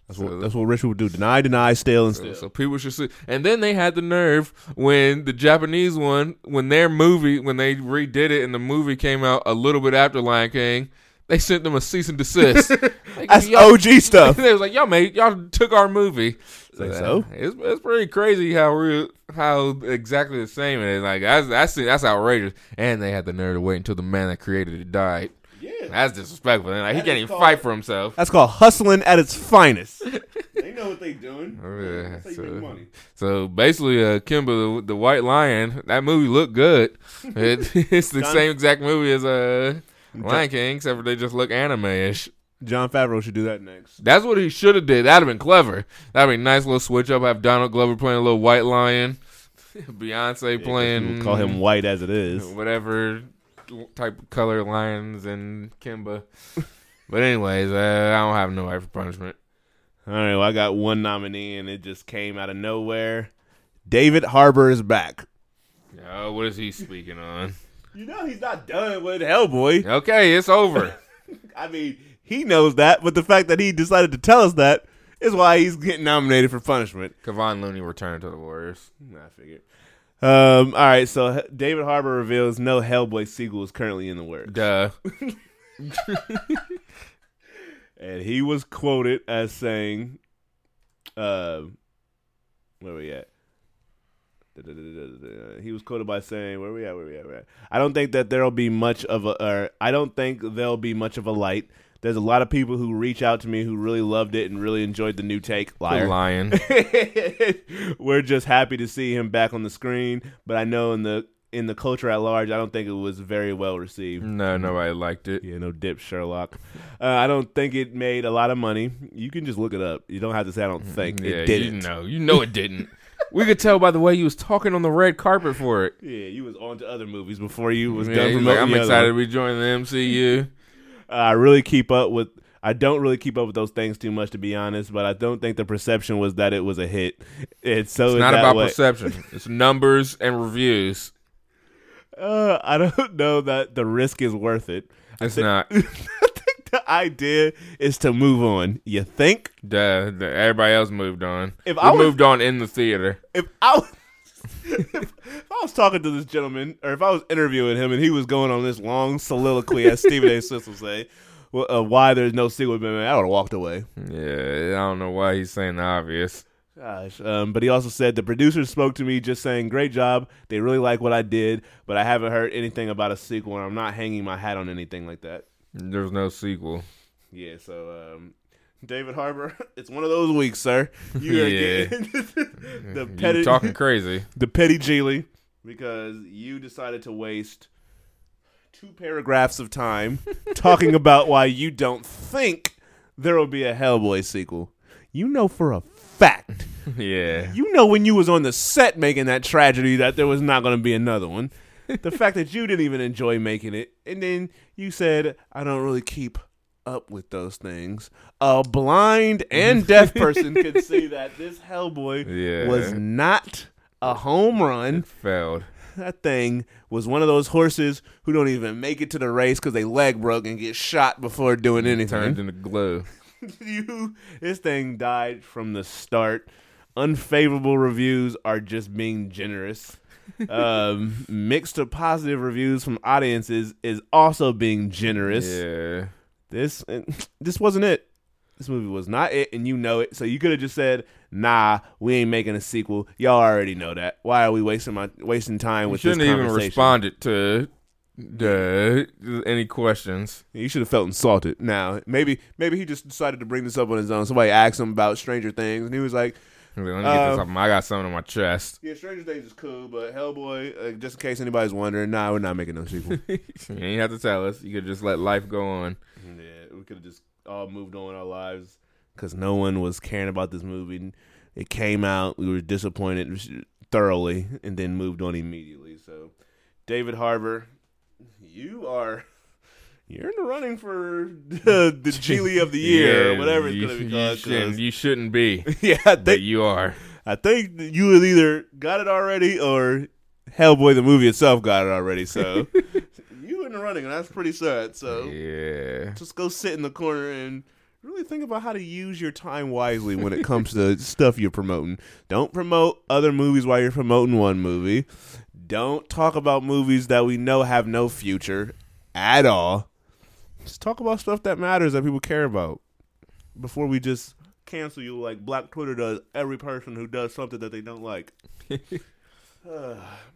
That's what, that's what rich people do. Deny, deny, steal, and steal. So people should see. And then they had the nerve when the Japanese one, when their movie, when they redid it and the movie came out a little bit after Lion King, they sent them a cease and desist. Like, That's OG stuff. they was like, y'all made y'all took our movie. Think Uh, so? It's it's pretty crazy how real how exactly the same it is. Like that's that's that's outrageous. And they had the nerve to wait until the man that created it died. Yeah. That's disrespectful. Like he can't even called- fight for himself. That's called hustling at its finest. they know what they doing. Yeah, That's how you so- money. So basically, uh, Kimba the, the White Lion. That movie looked good. It, it's the John- same exact movie as uh Lion King, except for they just look anime-ish. Jon Favreau should do that next. That's what he should have did. That'd have been clever. That'd be a nice little switch up. Have Donald Glover playing a little white lion, Beyonce playing call him white as it is. whatever type of color lions and Kimba. but anyways, uh, I don't have no eye for punishment. All right, well, I got one nominee, and it just came out of nowhere. David Harbour is back. Oh, what is he speaking on? You know he's not done with Hellboy. Okay, it's over. I mean, he knows that, but the fact that he decided to tell us that is why he's getting nominated for punishment. Kevon Looney returned to the Warriors. I figured. Um, all right, so H- David Harbour reveals no Hellboy sequel is currently in the works. Duh. and he was quoted as saying, uh, "Where we at?" He was quoted by saying, "Where we at? Where we at? Where we at? I don't think that there'll be much of a. Or I don't think there'll be much of a light. There's a lot of people who reach out to me who really loved it and really enjoyed the new take. Liar. Lion. We're just happy to see him back on the screen, but I know in the in the culture at large, I don't think it was very well received. No, nobody liked it. Yeah, no dip, Sherlock. Uh, I don't think it made a lot of money. You can just look it up. You don't have to say I don't think yeah, it didn't. you know, you know it didn't. we could tell by the way you was talking on the red carpet for it. Yeah, you was on to other movies before you was Yeah, done promoting. like, I'm excited to be joining the MCU. I really keep up with. I don't really keep up with those things too much, to be honest. But I don't think the perception was that it was a hit. It's so It's not about way. perception. It's numbers and reviews. Uh, I don't know that the risk is worth it. It's think- not. The idea is to move on. You think? Duh, duh, everybody else moved on. If we I was- moved on in the theater. If I was, if, I was talking to this gentleman, or if I was interviewing him, and he was going on this long soliloquy, as Stephen A. Will say, well, uh, why there's no sequel, man, I would have walked away. Yeah, I don't know why he's saying the obvious. Gosh, um, but he also said the producers spoke to me just saying, "Great job. They really like what I did, but I haven't heard anything about a sequel, and I'm not hanging my hat on anything like that." There's no sequel. Yeah, so um, David Harbour, it's one of those weeks, sir. You are Yeah. getting the You petty, talking crazy. the petty Geely because you decided to waste two paragraphs of time talking about why you don't think there will be a Hellboy sequel. You know for a fact. Yeah. You know when you was on the set making that tragedy that there was not going to be another one. The fact that you didn't even enjoy making it, and then you said, "I don't really keep up with those things." A blind and deaf person could see that this Hellboy Yeah. was not a home run. Failed. That thing was one of those horses who don't even make it to the race because they leg broke and get shot before doing anything Turned into glue. you this thing died from the start unfavorable reviews are just being generous um mixed to positive reviews from audiences is also being generous. Yeah. this this wasn't it. This movie was not it and you know it. So you could have just said nah we ain't making a sequel. Y'all already know that. Why are we wasting my wasting time You with this conversation? shouldn't even conversation? responded to the any questions. you should have felt insulted. Now maybe maybe he just decided to bring this up on his own. Somebody asked him about stranger things and he was like Let me get this Uh, off. my- I got something on my chest. Yeah, Stranger Things is cool, but Hellboy, uh, just in case anybody's wondering, nah, we're not making no sequel. you ain't have to tell us. You could just let life go on. yeah, we could have just all moved on with our lives because no one was caring about this movie. It came out, we were disappointed thoroughly, and then moved on immediately. So, David Harbour, you are. You're in the running for the, the Geely of the year, or whatever it's you, gonna be you shouldn't, you shouldn't be, yeah, I think you are. I think you had either got it already or Hellboy the movie itself got it already. So you in the running, and that's pretty sad. So Yeah. just go sit in the corner and really think about how to use your time wisely when it comes to stuff you're promoting. Don't promote other movies while you're promoting one movie. Don't talk about movies that we know have no future at all. Just talk about stuff that matters that people care about before we just cancel you like Black Twitter does every person who does something that they don't like. Uh,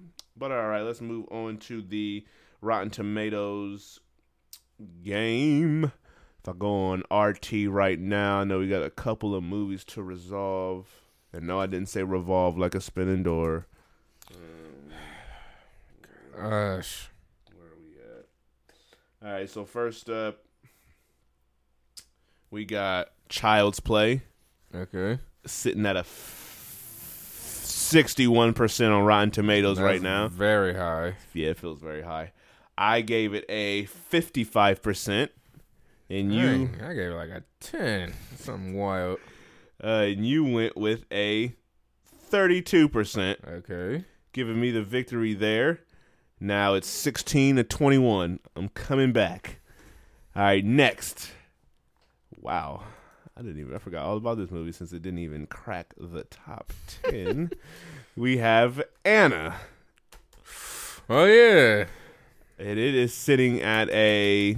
but all right, let's move on to the Rotten Tomatoes game. If I go on RT right now, I know we got a couple of movies to resolve. And no, I didn't say revolve like a spinning door. Gosh. Where are we at? All right, so first up, we got Child's Play Okay. sitting at a sixty-one percent on Rotten Tomatoes right That's now. Very high. Yeah, it feels very high. I gave it a fifty-five percent, and you Dang, I gave it like a 10. Something wild. uh, and you went with a thirty-two percent, Okay. giving me the victory there. Now it's sixteen to twenty-one. I'm coming back. All right, next. Wow, I didn't even. I forgot all about this movie since it didn't even crack the top ten. we have Anna. Oh, yeah. And it is sitting at a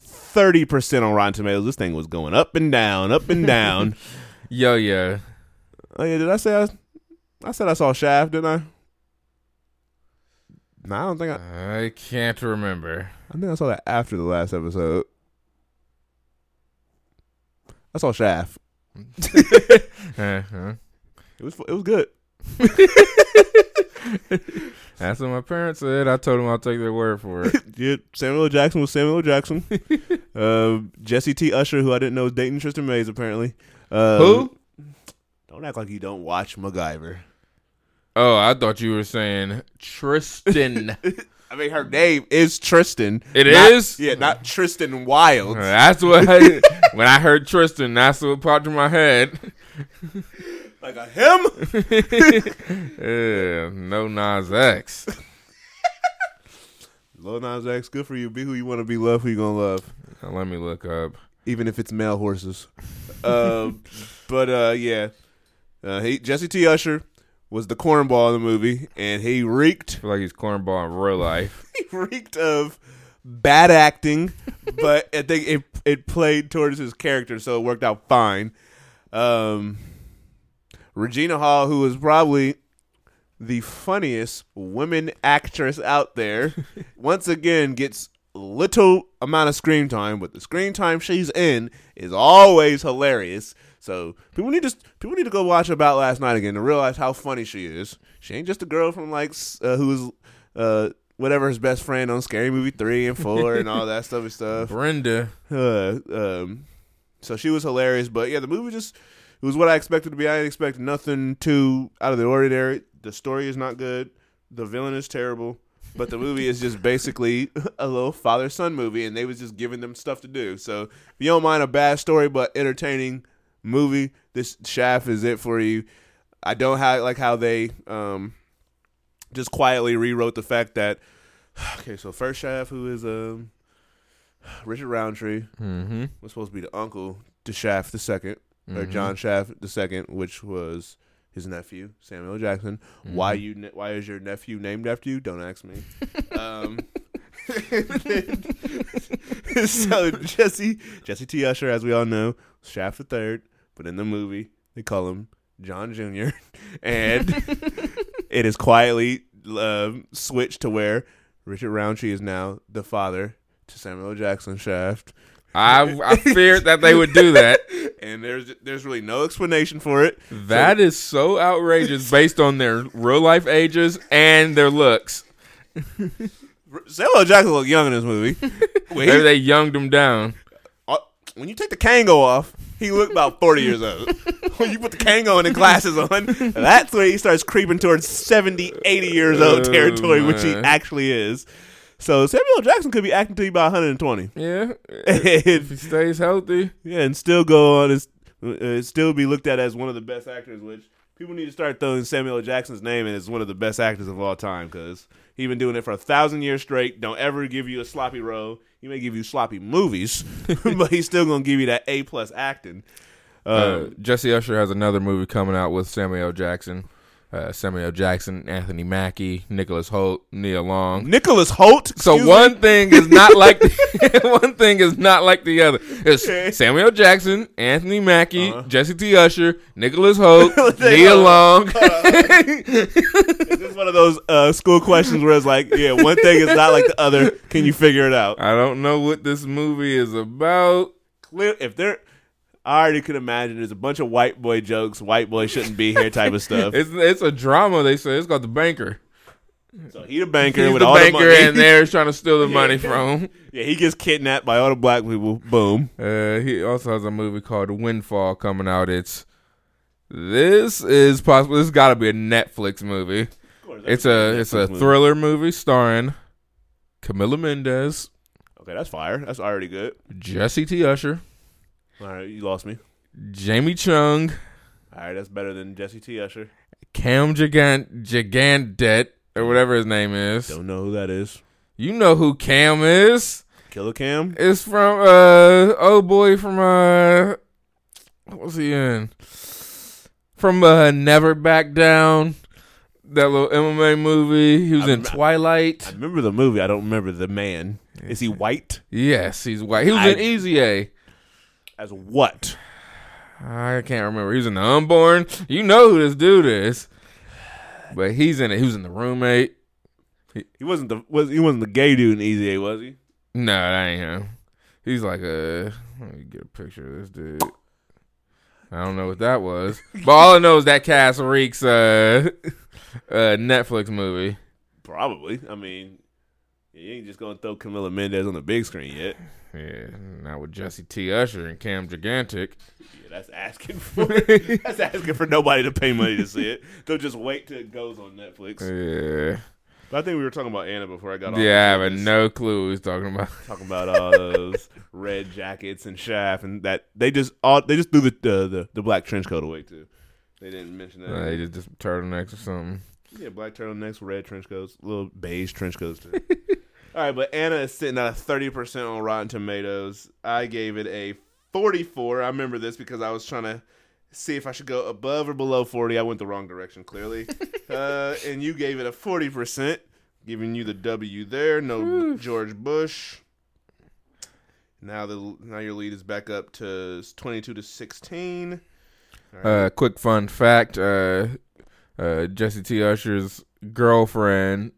thirty percent on Rotten Tomatoes. This thing was going up and down, up and down. Yo, yeah. oh yeah, did I say I? I said I saw Shaft, didn't I? No, I don't think I. I can't remember. I think I saw that after the last episode. I saw Shaft. Uh-huh. It was it was good. That's what my parents said. I told them I'll take their word for it. Yeah, Samuel L. Jackson was Samuel L. Jackson. uh, Jesse T. Usher, who I didn't know was dating Tristin Mays, apparently. Uh, Who? Don't act like you don't watch MacGyver. Oh, I thought you were saying Tristan. I mean, her name is Tristin. It It is? Yeah, not Tristan Wilds. that's what. I, when I heard Tristan, that's what popped in my head. Like a him? Yeah, no Nas X. Lil Nas X, good for you. Be who you want to be. Love who you gonna love. Now, let me look up. even if it's male horses. um, but uh, yeah, uh, he Jesse T. Usher was the cornball in the movie, and he reeked I feel like he's cornball in real life. he reeked of bad acting, but I think it it played towards his character, so it worked out fine. Um, Regina Hall, who was probably the funniest women actress out there, once again gets little amount of screen time, but the screen time she's in is always hilarious. So people need to people need to go watch About Last Night again to realize how funny she is. She ain't just a girl from like uh, who was uh, whatever his best friend on Scary Movie three and four and all that stuff and stuff. Brenda. Uh, um, so she was hilarious, but yeah, the movie just it was what I expected to be. I didn't expect nothing too out of the ordinary. The story is not good. The villain is terrible. But the movie is just basically a little father son movie, and they was just giving them stuff to do. So if you don't mind a bad story but entertaining movie, this Shaft is it for you. I don't ha- like how they um, just quietly rewrote the fact that okay, so first Shaft, who is um, Richard Roundtree, Mm-hmm. was supposed to be the uncle to Shaft the 2nd or Mhm. John Shaft the second, which was his nephew Samuel Jackson. Why Mhm. you? ne- Why is your nephew named after you? Don't ask me. um, so Jesse Jesse T Usher, as we all know, Shaft the third, but in the movie they call him John Jr. and it is quietly um switched to where Richard Roundtree is now the father to Samuel. Jackson Shaft. I I feared that they would do that. and there's there's really no explanation for it. That is so outrageous based on their real life ages and their looks. Samuel Jackson looked young in this movie. Maybe they younged him down. uh, when you take the Kango off, he looked about 40 years old. when you put the Kango and the glasses on, that's where he starts creeping towards 70, 80 years old Oh, territory, which he actually is. So Samuel L. Jackson could be acting to he about 120. Yeah, if he stays healthy. yeah, and still go on as uh, still be looked at as one of the best actors, which people need to start throwing Samuel L. Jackson's name in as one of the best actors of all time because he's been doing it for a thousand years straight. Don't ever give you a sloppy role. He may give you sloppy movies, but he's still gonna give you that A plus acting. Uh, Uh, Jesse Usher has another movie coming out with Samuel. Jackson, uh, Samuel Jackson, Anthony Mackie, Nicholas Hoult, Nia Long. Nicholas Hoult. So one me? thing is not like the, one thing is not like the other. It's Samuel Jackson, Anthony Mackie, Uh-huh. Jesse T. Usher, Nicholas Hoult, hold Long. Is one of those uh, school questions where it's like, yeah, one thing is not like the other. Can you figure it out? I don't know what this movie is about. Clear if they're. I already could imagine there's a bunch of white boy jokes, white boy shouldn't be here type of stuff. It's it's a drama. They say it's called The Banker. So he the banker He's with the all banker, the money. and they're trying to steal the money from him. yeah, he gets kidnapped by all the black people. Boom. Uh, he also has a movie called Windfall coming out. It's this is possible. This got to be a Netflix movie. It's a it's a thriller movie starring Camila Mendes, Okay, that's fire. That's already good. Jesse T. Usher, All right, you lost me. Jamie Chung, All right, that's better than Jesse T. Usher. Cam Gigant Gigandet or whatever his name is. Don't know who that is. You know who Cam is? Killer Cam. It's from uh oh boy from uh what was he in? From uh Never Back Down. That little MMA movie. He was I in rem- I Twilight. remember the movie. I don't remember the man. Is he white? Yes, he's white. He was I- in Easy A. As what? I can't remember. He was in the Unborn. You know who this dude is. But he's in it. He was in the roommate. He he wasn't the was he wasn't the gay dude in Easy A, was he? No, that ain't him. He's like a. Let me get a picture of this dude. I don't know what that was, but all I know is that Cass Reeks uh, uh, Netflix movie. Probably. I mean, you ain't just gonna throw Camila Mendes on the big screen yet. Yeah, now with Jesse T. Usher and Cam Gigantic. Yeah, that's asking for that's asking for nobody to pay money to see it. They'll just wait till it goes on Netflix. Yeah. But I think we were talking about Anna before I got off. Yeah, I have no clue what he's talking about. talking about all those red jackets and Shaft, and that they just all they just threw the the, the, the black trench coat away too. They didn't mention that. Uh, he just, just turtlenecks or something. yeah, black turtlenecks, red trench coats, little beige trench coats too. all right, but Anna is sitting at a thirty percent on Rotten Tomatoes. I gave it a forty-four. I remember this because I was trying to see if I should go above or below forty. I went the wrong direction clearly, uh, and you gave it a forty percent, giving you the W there. No George Bush. Now the now your lead is back up to twenty-two to sixteen. Uh, quick fun fact: uh, uh, Jesse T. Usher's girlfriend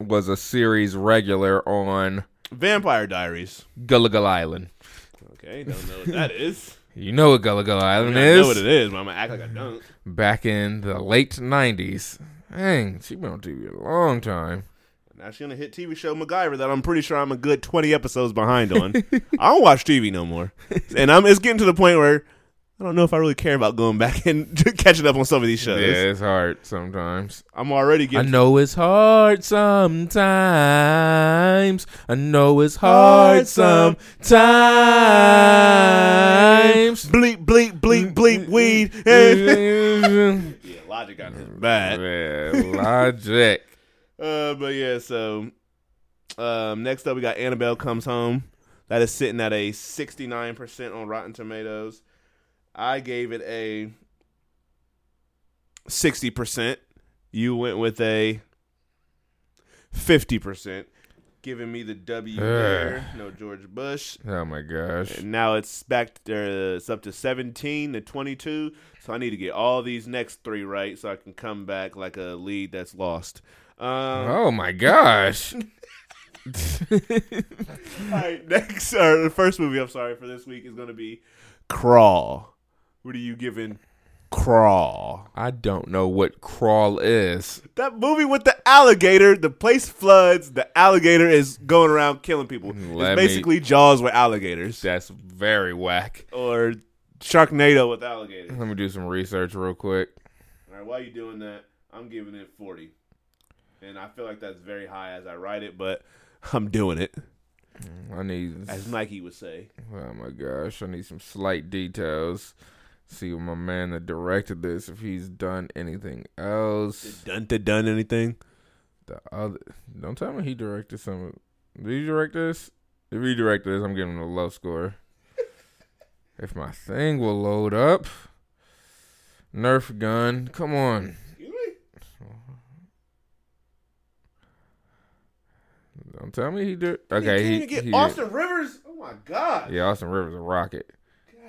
was a series regular on Vampire Diaries. Gullah Gullah Island. Okay, don't know what that is. You know what Gullah Gullah I, Island mean, I is? know what it is, but I'm gonna act like I don't. Back in the late '90s. Dang, she been on TV a long time. Now she's on a hit TV show MacGyver that I'm pretty sure I'm a good 20 episodes behind on. I don't watch TV no more, and I'm it's getting to the point where I don't know if I really care about going back and catching up on some of these shows. Yeah, it's hard sometimes. I'm already getting. I know it's hard sometimes. I know it's hard sometimes. bleep bleep bleep bleep weed. yeah, Logic got this bad. Yeah, logic. Uh, but yeah, so um, next up we got Annabelle comes home. That is sitting at a 69% on Rotten Tomatoes. I gave it a 60%. You went with a 50%, giving me the W there. No George Bush. Oh my gosh. And now it's back to, it's up to 17 to 22. So I need to get all these next three right so I can come back like a lead that's lost. Um, Oh my gosh. All right, next, or the first movie I'm sorry for this week is going to be Crawl. What are you giving Crawl? I don't know what crawl is. That movie with the alligator, the place floods, the alligator is going around killing people. Let it's me- basically Jaws with alligators That's very whack. or Sharknado with alligators. Let me do some research real quick. All right, while you're doing that, I'm giving it 40. And I feel like that's very high as I write it, but I'm doing it, I need. as Nike would say. Oh my gosh, I need some slight details. See my man that directed this, if he's done anything else. Done to done anything? The other, don't tell me he directed some. Did he direct this? If he directed this, I'm giving him a low score. if my thing will load up, Nerf gun, come on. Excuse me? Don't tell me he did. Okay, he, even get he Austin Rivers. Oh my god. Yeah, Austin Rivers a rocket.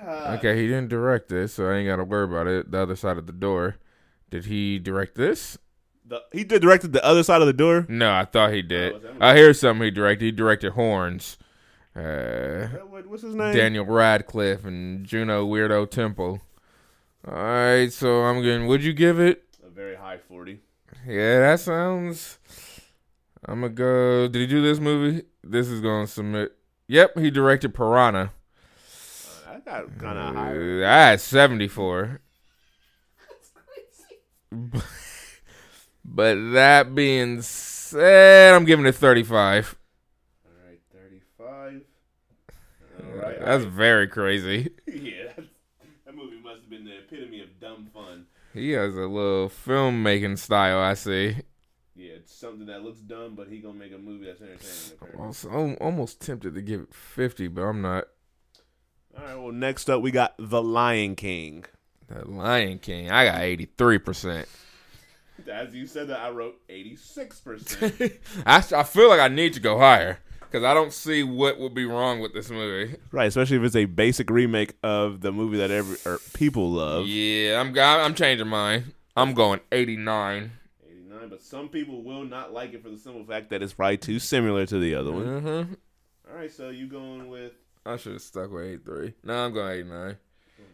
God. Okay, he didn't direct this, so I ain't got to worry about it. The other side of the door. Did he direct this? The, he did directed the other side of the door. No, I thought he did. Oh, I hear something he directed. He directed Horns. Uh, Uh, What's his name? Daniel Radcliffe and Juno Weirdo Temple. All right, so I'm getting. Would you give it? A very high forty. Yeah, that sounds. I'm gonna go. Did he do this movie? This is gonna submit. Yep, he directed Piranha. Uh, got kind of high. Uh, That's 74. but that being said, I'm giving it 35. All right, thirty-five. All right. That's very crazy. yeah. That movie must have been the epitome of dumb fun. He has a little filmmaking style, I see. Yeah, it's something that looks dumb, but he gonna make a movie that's entertaining. apparently. Also, I'm almost tempted to give it 50, but I'm not. All right. Well, next up we got The Lion King. The Lion King, I got 83%. As you said that, I wrote eighty-six percent. I, I feel like I need to go higher because I don't see what would be wrong with this movie. Right, especially if it's a basic remake of the movie that every or people love. Yeah, I'm I'm changing mine. I'm going 89. 89, but some people will not like it for the simple fact that it's probably too similar to the other one. Mm-hmm. All right, so you going with I should have stuck with 83. No, I'm going 89.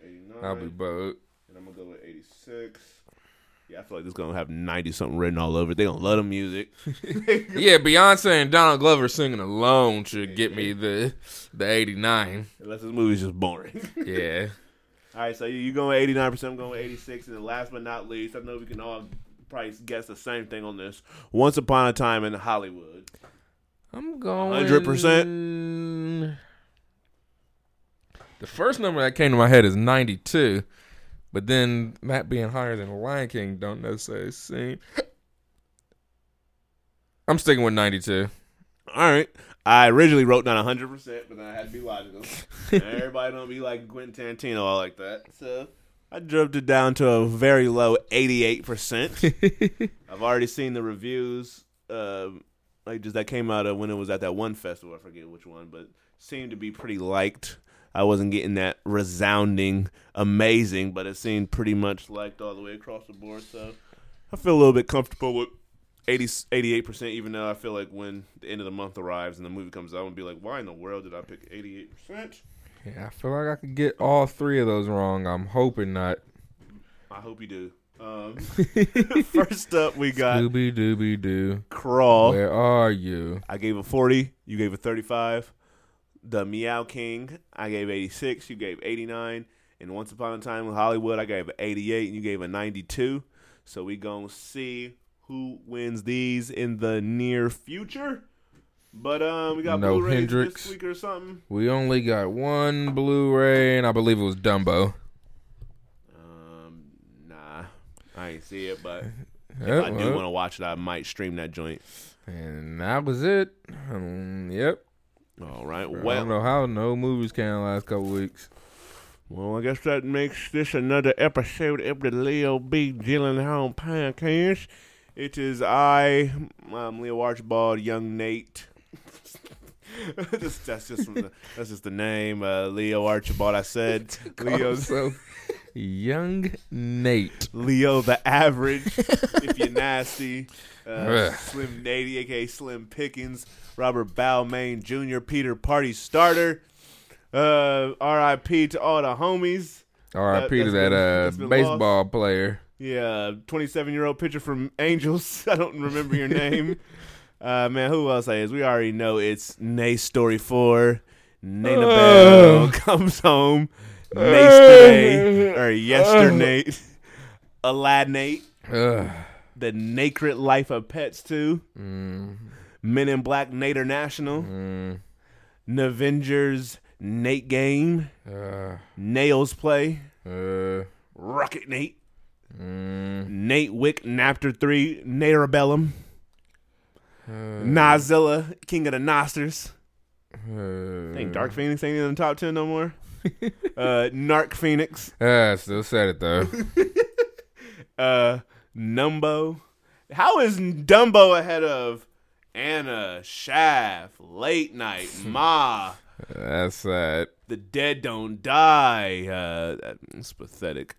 89, I'll be both. and I'm gonna go with 86. Yeah, I feel like this gonna have ninety something written all over it. They gonna love the music. Yeah, Beyonce and Donald Glover singing alone should get me the the 89. Unless this movie's just boring. Yeah. all right, so you you going eighty nine percent, I'm going eighty six, and then last but not least, I know we can all probably guess the same thing on this. Once upon a time in Hollywood. I'm going 100%? The first number that came to my head is 92, but then that being higher than Lion King don't necessarily seem. I'm sticking with 92. All right. I originally wrote down 100%, but then I had to be logical. Everybody don't be like Quentin Tarantino all like that. So I dropped it down to a very low 88%. I've already seen the reviews, uh, like just that came out of when it was at that one festival. I forget which one, but seemed to be pretty liked. I wasn't getting that resounding amazing, but it seemed pretty much liked all the way across the board. So I feel a little bit comfortable with 80, 88%, even though I feel like when the end of the month arrives and the movie comes out, I'm going to be like, why in the world did I pick 88%? Yeah, I feel like I could get all three of those wrong. I'm hoping not. I hope you do. Um, first up, we got Dooby dooby doo. Crawl. Where are you? I gave a 40. You gave a 35. The Meow King, I gave 86. You gave 89. And Once Upon a Time in Hollywood, I gave an 88. And you gave a 92. So we going to see who wins these in the near future. But um, we got No Blu-rays Hendrix. this week or something. We only got one Blu-ray, and I believe it was Dumbo. Um, nah, I ain't see it, but if Yep, I do well, want to watch it, I might stream that joint. and that was it. Um, yep. All right. Well, I don't know how no movies came last couple weeks. well, I guess that makes this another episode of the Leo B. Gyllenhaal podcast. It is I, um, Leo Archibald, young Nate. Just- that's just from the, that's just the name, uh, Leo Archibald. I said Leo, so young Nate. Leo the average. if you're nasty, uh, Slim Nady, aka Slim Pickens, Robert Balmain Jr., Peter Party Starter. Uh, R.I.P. to all the homies. R.I.P. to that been- uh, baseball player. Yeah, 27 year old pitcher from Angels. I don't remember your name. uh, man, who else is? We already know it's Nay Story 4. Nana Bell comes home. Yesterday, or yesterday. Aladnate. Ugh. The Naked Life of Pets 2. Mm, Men in Black Nader National. mm, Navengers Nate Game. Nails Play. Rocket Nate. mm, Nate Wick Napter 3. Narabellum. Nazilla, King of the Nosters. think Dark Phoenix ain't in the top 10 no more. uh, Narc Phoenix. Ah, still said it though. Uh, Numbo. How is Dumbo ahead of Anna, Shaft, Late Night, Ma, That's sad. The Dead Don't Die? Uh, that's pathetic.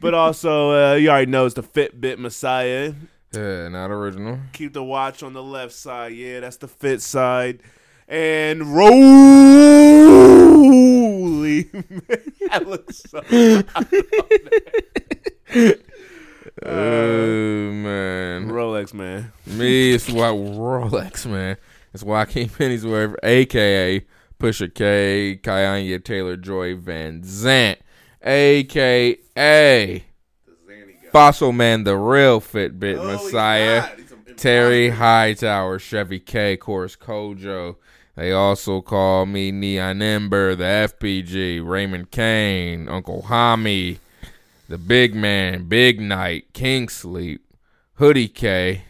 but also, uh, you already know it's the Fitbit Messiah. Yeah, not original. Keep the watch on the left side. Yeah, that's the fit side. And That looks so. Oh, oh man, Rolex, man. me it's why Rolex man. It's Joaquin Pennyworth, aka Pusha K, Kanye Taylor Joy Van Zant, aka Fossil Man, the real Fitbit Oh, Messiah. Terry Hightower, Chevy K, Course Kojo. They also call me Neon Ember, the FPG, Raymond Kane, Uncle Hami, the Big Man, Big Night, King Sleep, Hoodie K.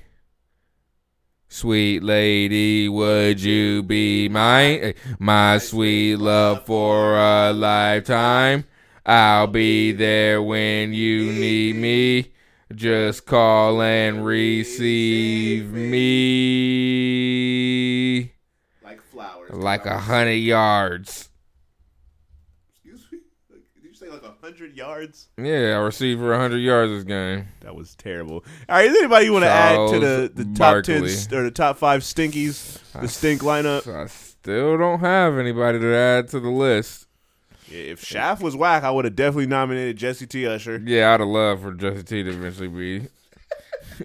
Sweet lady, would you be mine? My sweet love for a lifetime. I'll be there when you need me. Just call and receive me Like a hundred yards. Excuse me? Like, did you say like a hundred yards? Yeah, I received for a hundred yards this game. That was terrible. All right, is anybody you want to add to the, the top ten st- or the top five stinkies, the stink lineup? I still don't have anybody to add to the list. If Shaft was whack, I would have definitely nominated Jessie T. Usher. Yeah, I'd have loved for Jesse T to eventually be.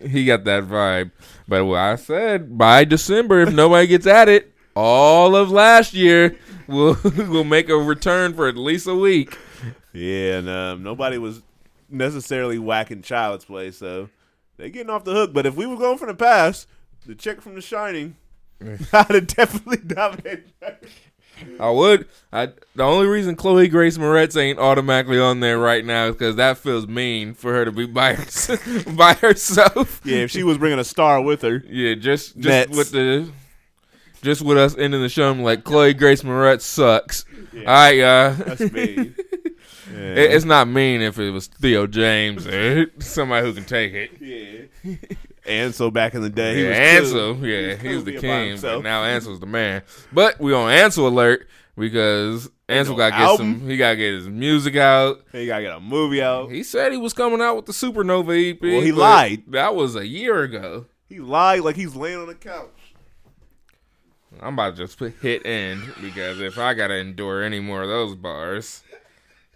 he got that vibe. But what I said by December, if nobody gets at it, all of last year will will make a return for at least a week. Yeah, and um, nobody was necessarily whacking Child's Play, so they're getting off the hook. But if we were going from the past, the chick from The Shining, I'd have definitely nominated her. I would. I the only reason Chloe Grace Moretz ain't automatically on there right now is because that feels mean for her to be by herself, by herself. Yeah, if she was bringing a star with her. Yeah, just just Nets. with the just with us ending the show, I'm like Chloe Grace Moretz sucks. All right, y'all. That's me. Yeah. It- it's not mean if it was Theo James or somebody who can take it. yeah. Ansel back in the day. he Yeah, was Ansel, cool. yeah, he was the Be by king. But now Ansel's the man. But we on Ansel alert because Ansel got to get album? some. He got to get his music out. He gotta get a movie out. He said he was coming out with the Supernova EP. Well, he lied. That was a year ago. He lied like he's laying on the couch. I'm about to just put hit end because if I gotta endure any more of those bars,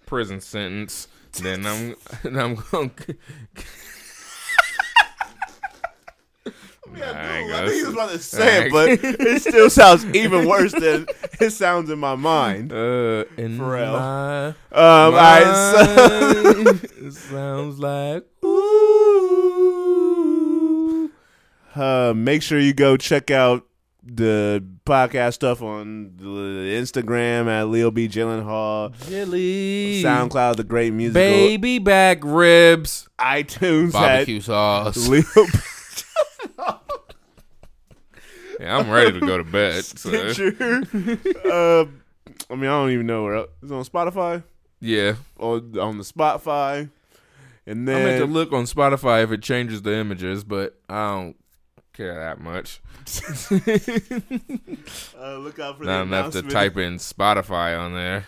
prison sentence, then I'm then I'm going. Yeah, I ain't dude, I gonna think he was about to say it, but it still sounds even worse than it sounds in my mind. Uh, in Pharrell. my Um, all right, so it sounds like uh, make sure you go check out the podcast stuff on the Instagram at Leo B Gyllenhaal, jelly, SoundCloud, the Great Music. baby back ribs, iTunes barbecue at sauce. Leo. Yeah, I'm ready to go to bed. So. Stitcher. uh, I mean, I don't even know where else. It's on Spotify Yeah, or on the Spotify, and then I meant to look on Spotify if it changes the images, but I don't care that much. uh, look out for the Not enough to type in Spotify on there.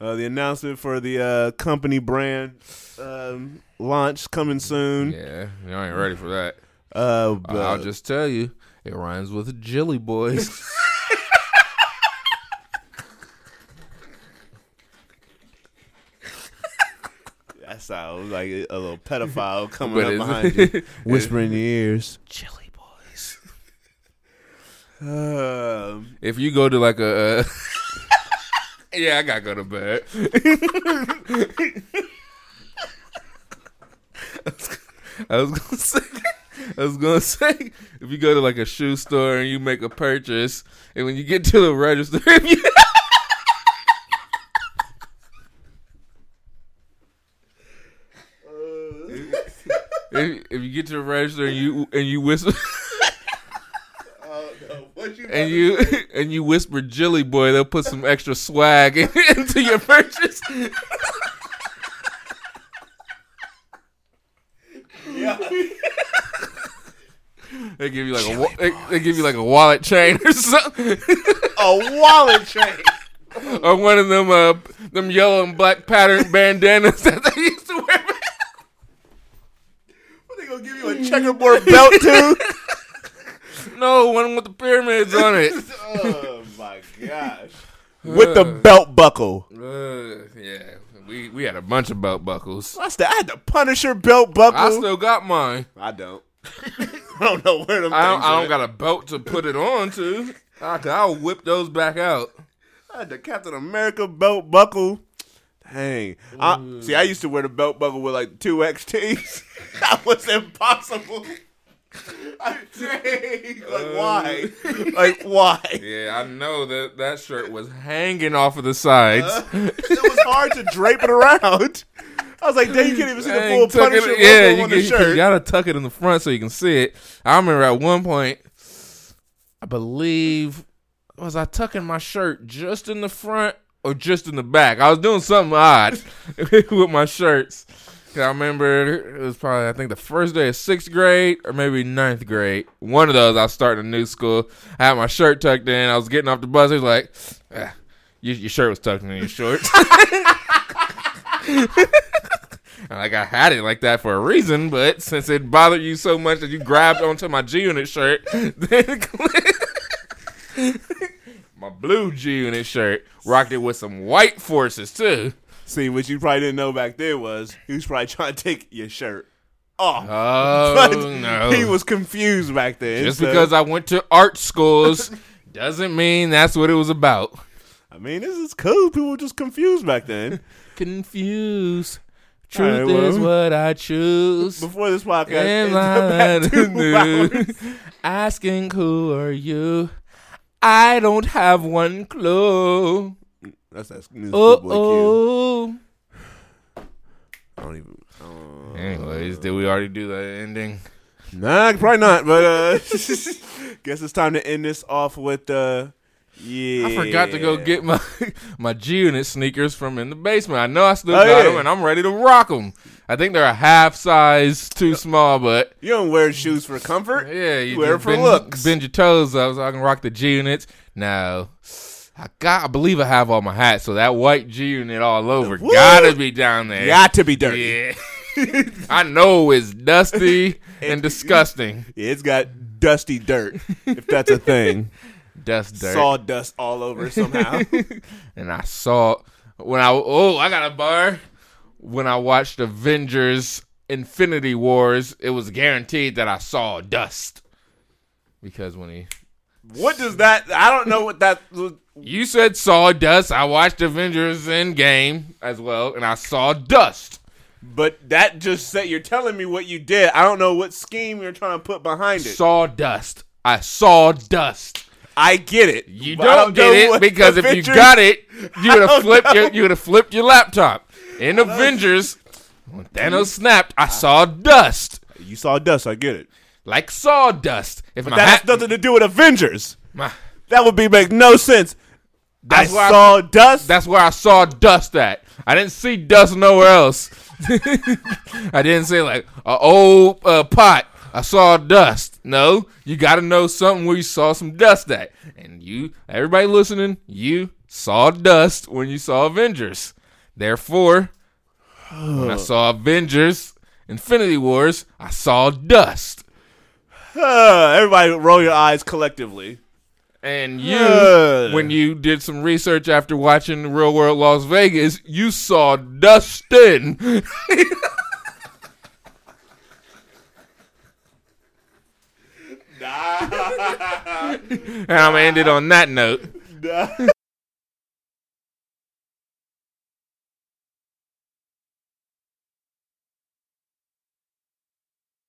Uh, the announcement for the uh, company brand um, launch coming soon. Yeah, you ain't ready for that. Uh, but, I'll just tell you, it rhymes with Jilly Boys. that sounds like a little pedophile coming up behind you, whispering in your ears. Jilly. Um, If you go to like a, uh, yeah, I gotta go to bed. I was gonna say, I was gonna say, if you go to like a shoe store and you make a purchase, and when you get to the register, if you, if, if you get to the register and you and you whisper. What you and you and you whisper Jilly Boy, they'll put some extra swag into your purchase. They give you like a wa- they, they give you like a wallet chain or something, a wallet chain. or one of them uh them yellow and black patterned bandanas that they used to wear. What they gonna give you a checkerboard belt too? No, one with the pyramids on it. oh my gosh! With the belt buckle. Uh, yeah, we we had a bunch of belt buckles. I, st- I had the Punisher belt buckle. I still got mine. I don't. I don't know where them I don't, things I don't at. got a belt to put it on to. I, I'll whip those back out. I had the Captain America belt buckle. Dang. I, see, I used to wear the belt buckle with like two XTs. that was impossible. I. Like, uh, why? like, why? Yeah, I know that that shirt was hanging off of the sides. Uh, it was hard to drape it around. I was like, dang, you can't even see the full it- Punisher logo yeah, you, on the shirt. you gotta tuck it in the front so you can see it. I remember at one point, I believe, was I tucking my shirt just in the front or just in the back? I was doing something odd with my shirts. 'Cause I remember it was probably I think the first day of sixth grade or maybe ninth grade. One of those I was starting a new school. I had my shirt tucked in. I was getting off the bus. He was like, ah, your, "Your shirt was tucked in your shorts." And, like I had it like that for a reason, but since it bothered you so much that you grabbed onto my G Unit shirt, then my blue G Unit shirt. Rocked it with some white forces too. See, what you probably didn't know back then was he was probably trying to take your shirt off. Oh But no! He was confused back then. Just so- because I went to art schools doesn't mean that's what it was about. I mean, this is cool. People were just confused back then. Confused. Truth is well. what I choose. Before this podcast And ends I two hours. Asking who are you? I don't have one clue. That's that new Oh Schoolboy Q. oh. I don't even. uh, Anyways, did we already do the ending? Nah, probably not. But uh, guess it's time to end this off with uh, yeah. I forgot to go get my my G Unit sneakers from in the basement. I know I still Oh, got yeah. them, and I'm ready to rock them. I think they're a half size too small, but You don't wear shoes for comfort. yeah, you wear it just for bend, looks. Bend your toes up so I can rock the G Units. Now, I got, I believe I have all my hats, so that white G Unit all over Woo! gotta be down there. Got to be dirty. Yeah. I know it's dusty and disgusting. It's got dusty dirt, if that's a thing. Dust dirt. Sawdust all over somehow. and I saw when I oh I got a bar when I watched Avengers Infinity Wars. It was guaranteed that I saw dust because when he what does that? I don't know what that. You said sawdust, I watched Avengers Endgame as well, and I saw dust. But that just said you're telling me what you did. I don't know what scheme you're trying to put behind it. Sawdust. I saw dust. I get it. You but I don't, get it because if you got it, you would have flipped know. your you would have flipped your laptop. In Avengers, when Thanos snapped, I saw dust. you saw dust. I get it. like sawdust. If my That has nothing to do with Avengers. my- That would be make no sense. That's I I- saw dust. that's where I saw dust at. I didn't see dust nowhere else. I didn't say like a old uh, pot. I saw dust. No, you got to know something where you saw some dust at. And you, everybody listening, you saw dust when you saw Avengers. Therefore, when I saw Avengers Infinity Wars, I saw dust. Everybody, roll your eyes collectively. And you, Uh. when you did some research after watching Real World Las Vegas, you saw Dustin. nah. and I'm gonna end it on that note.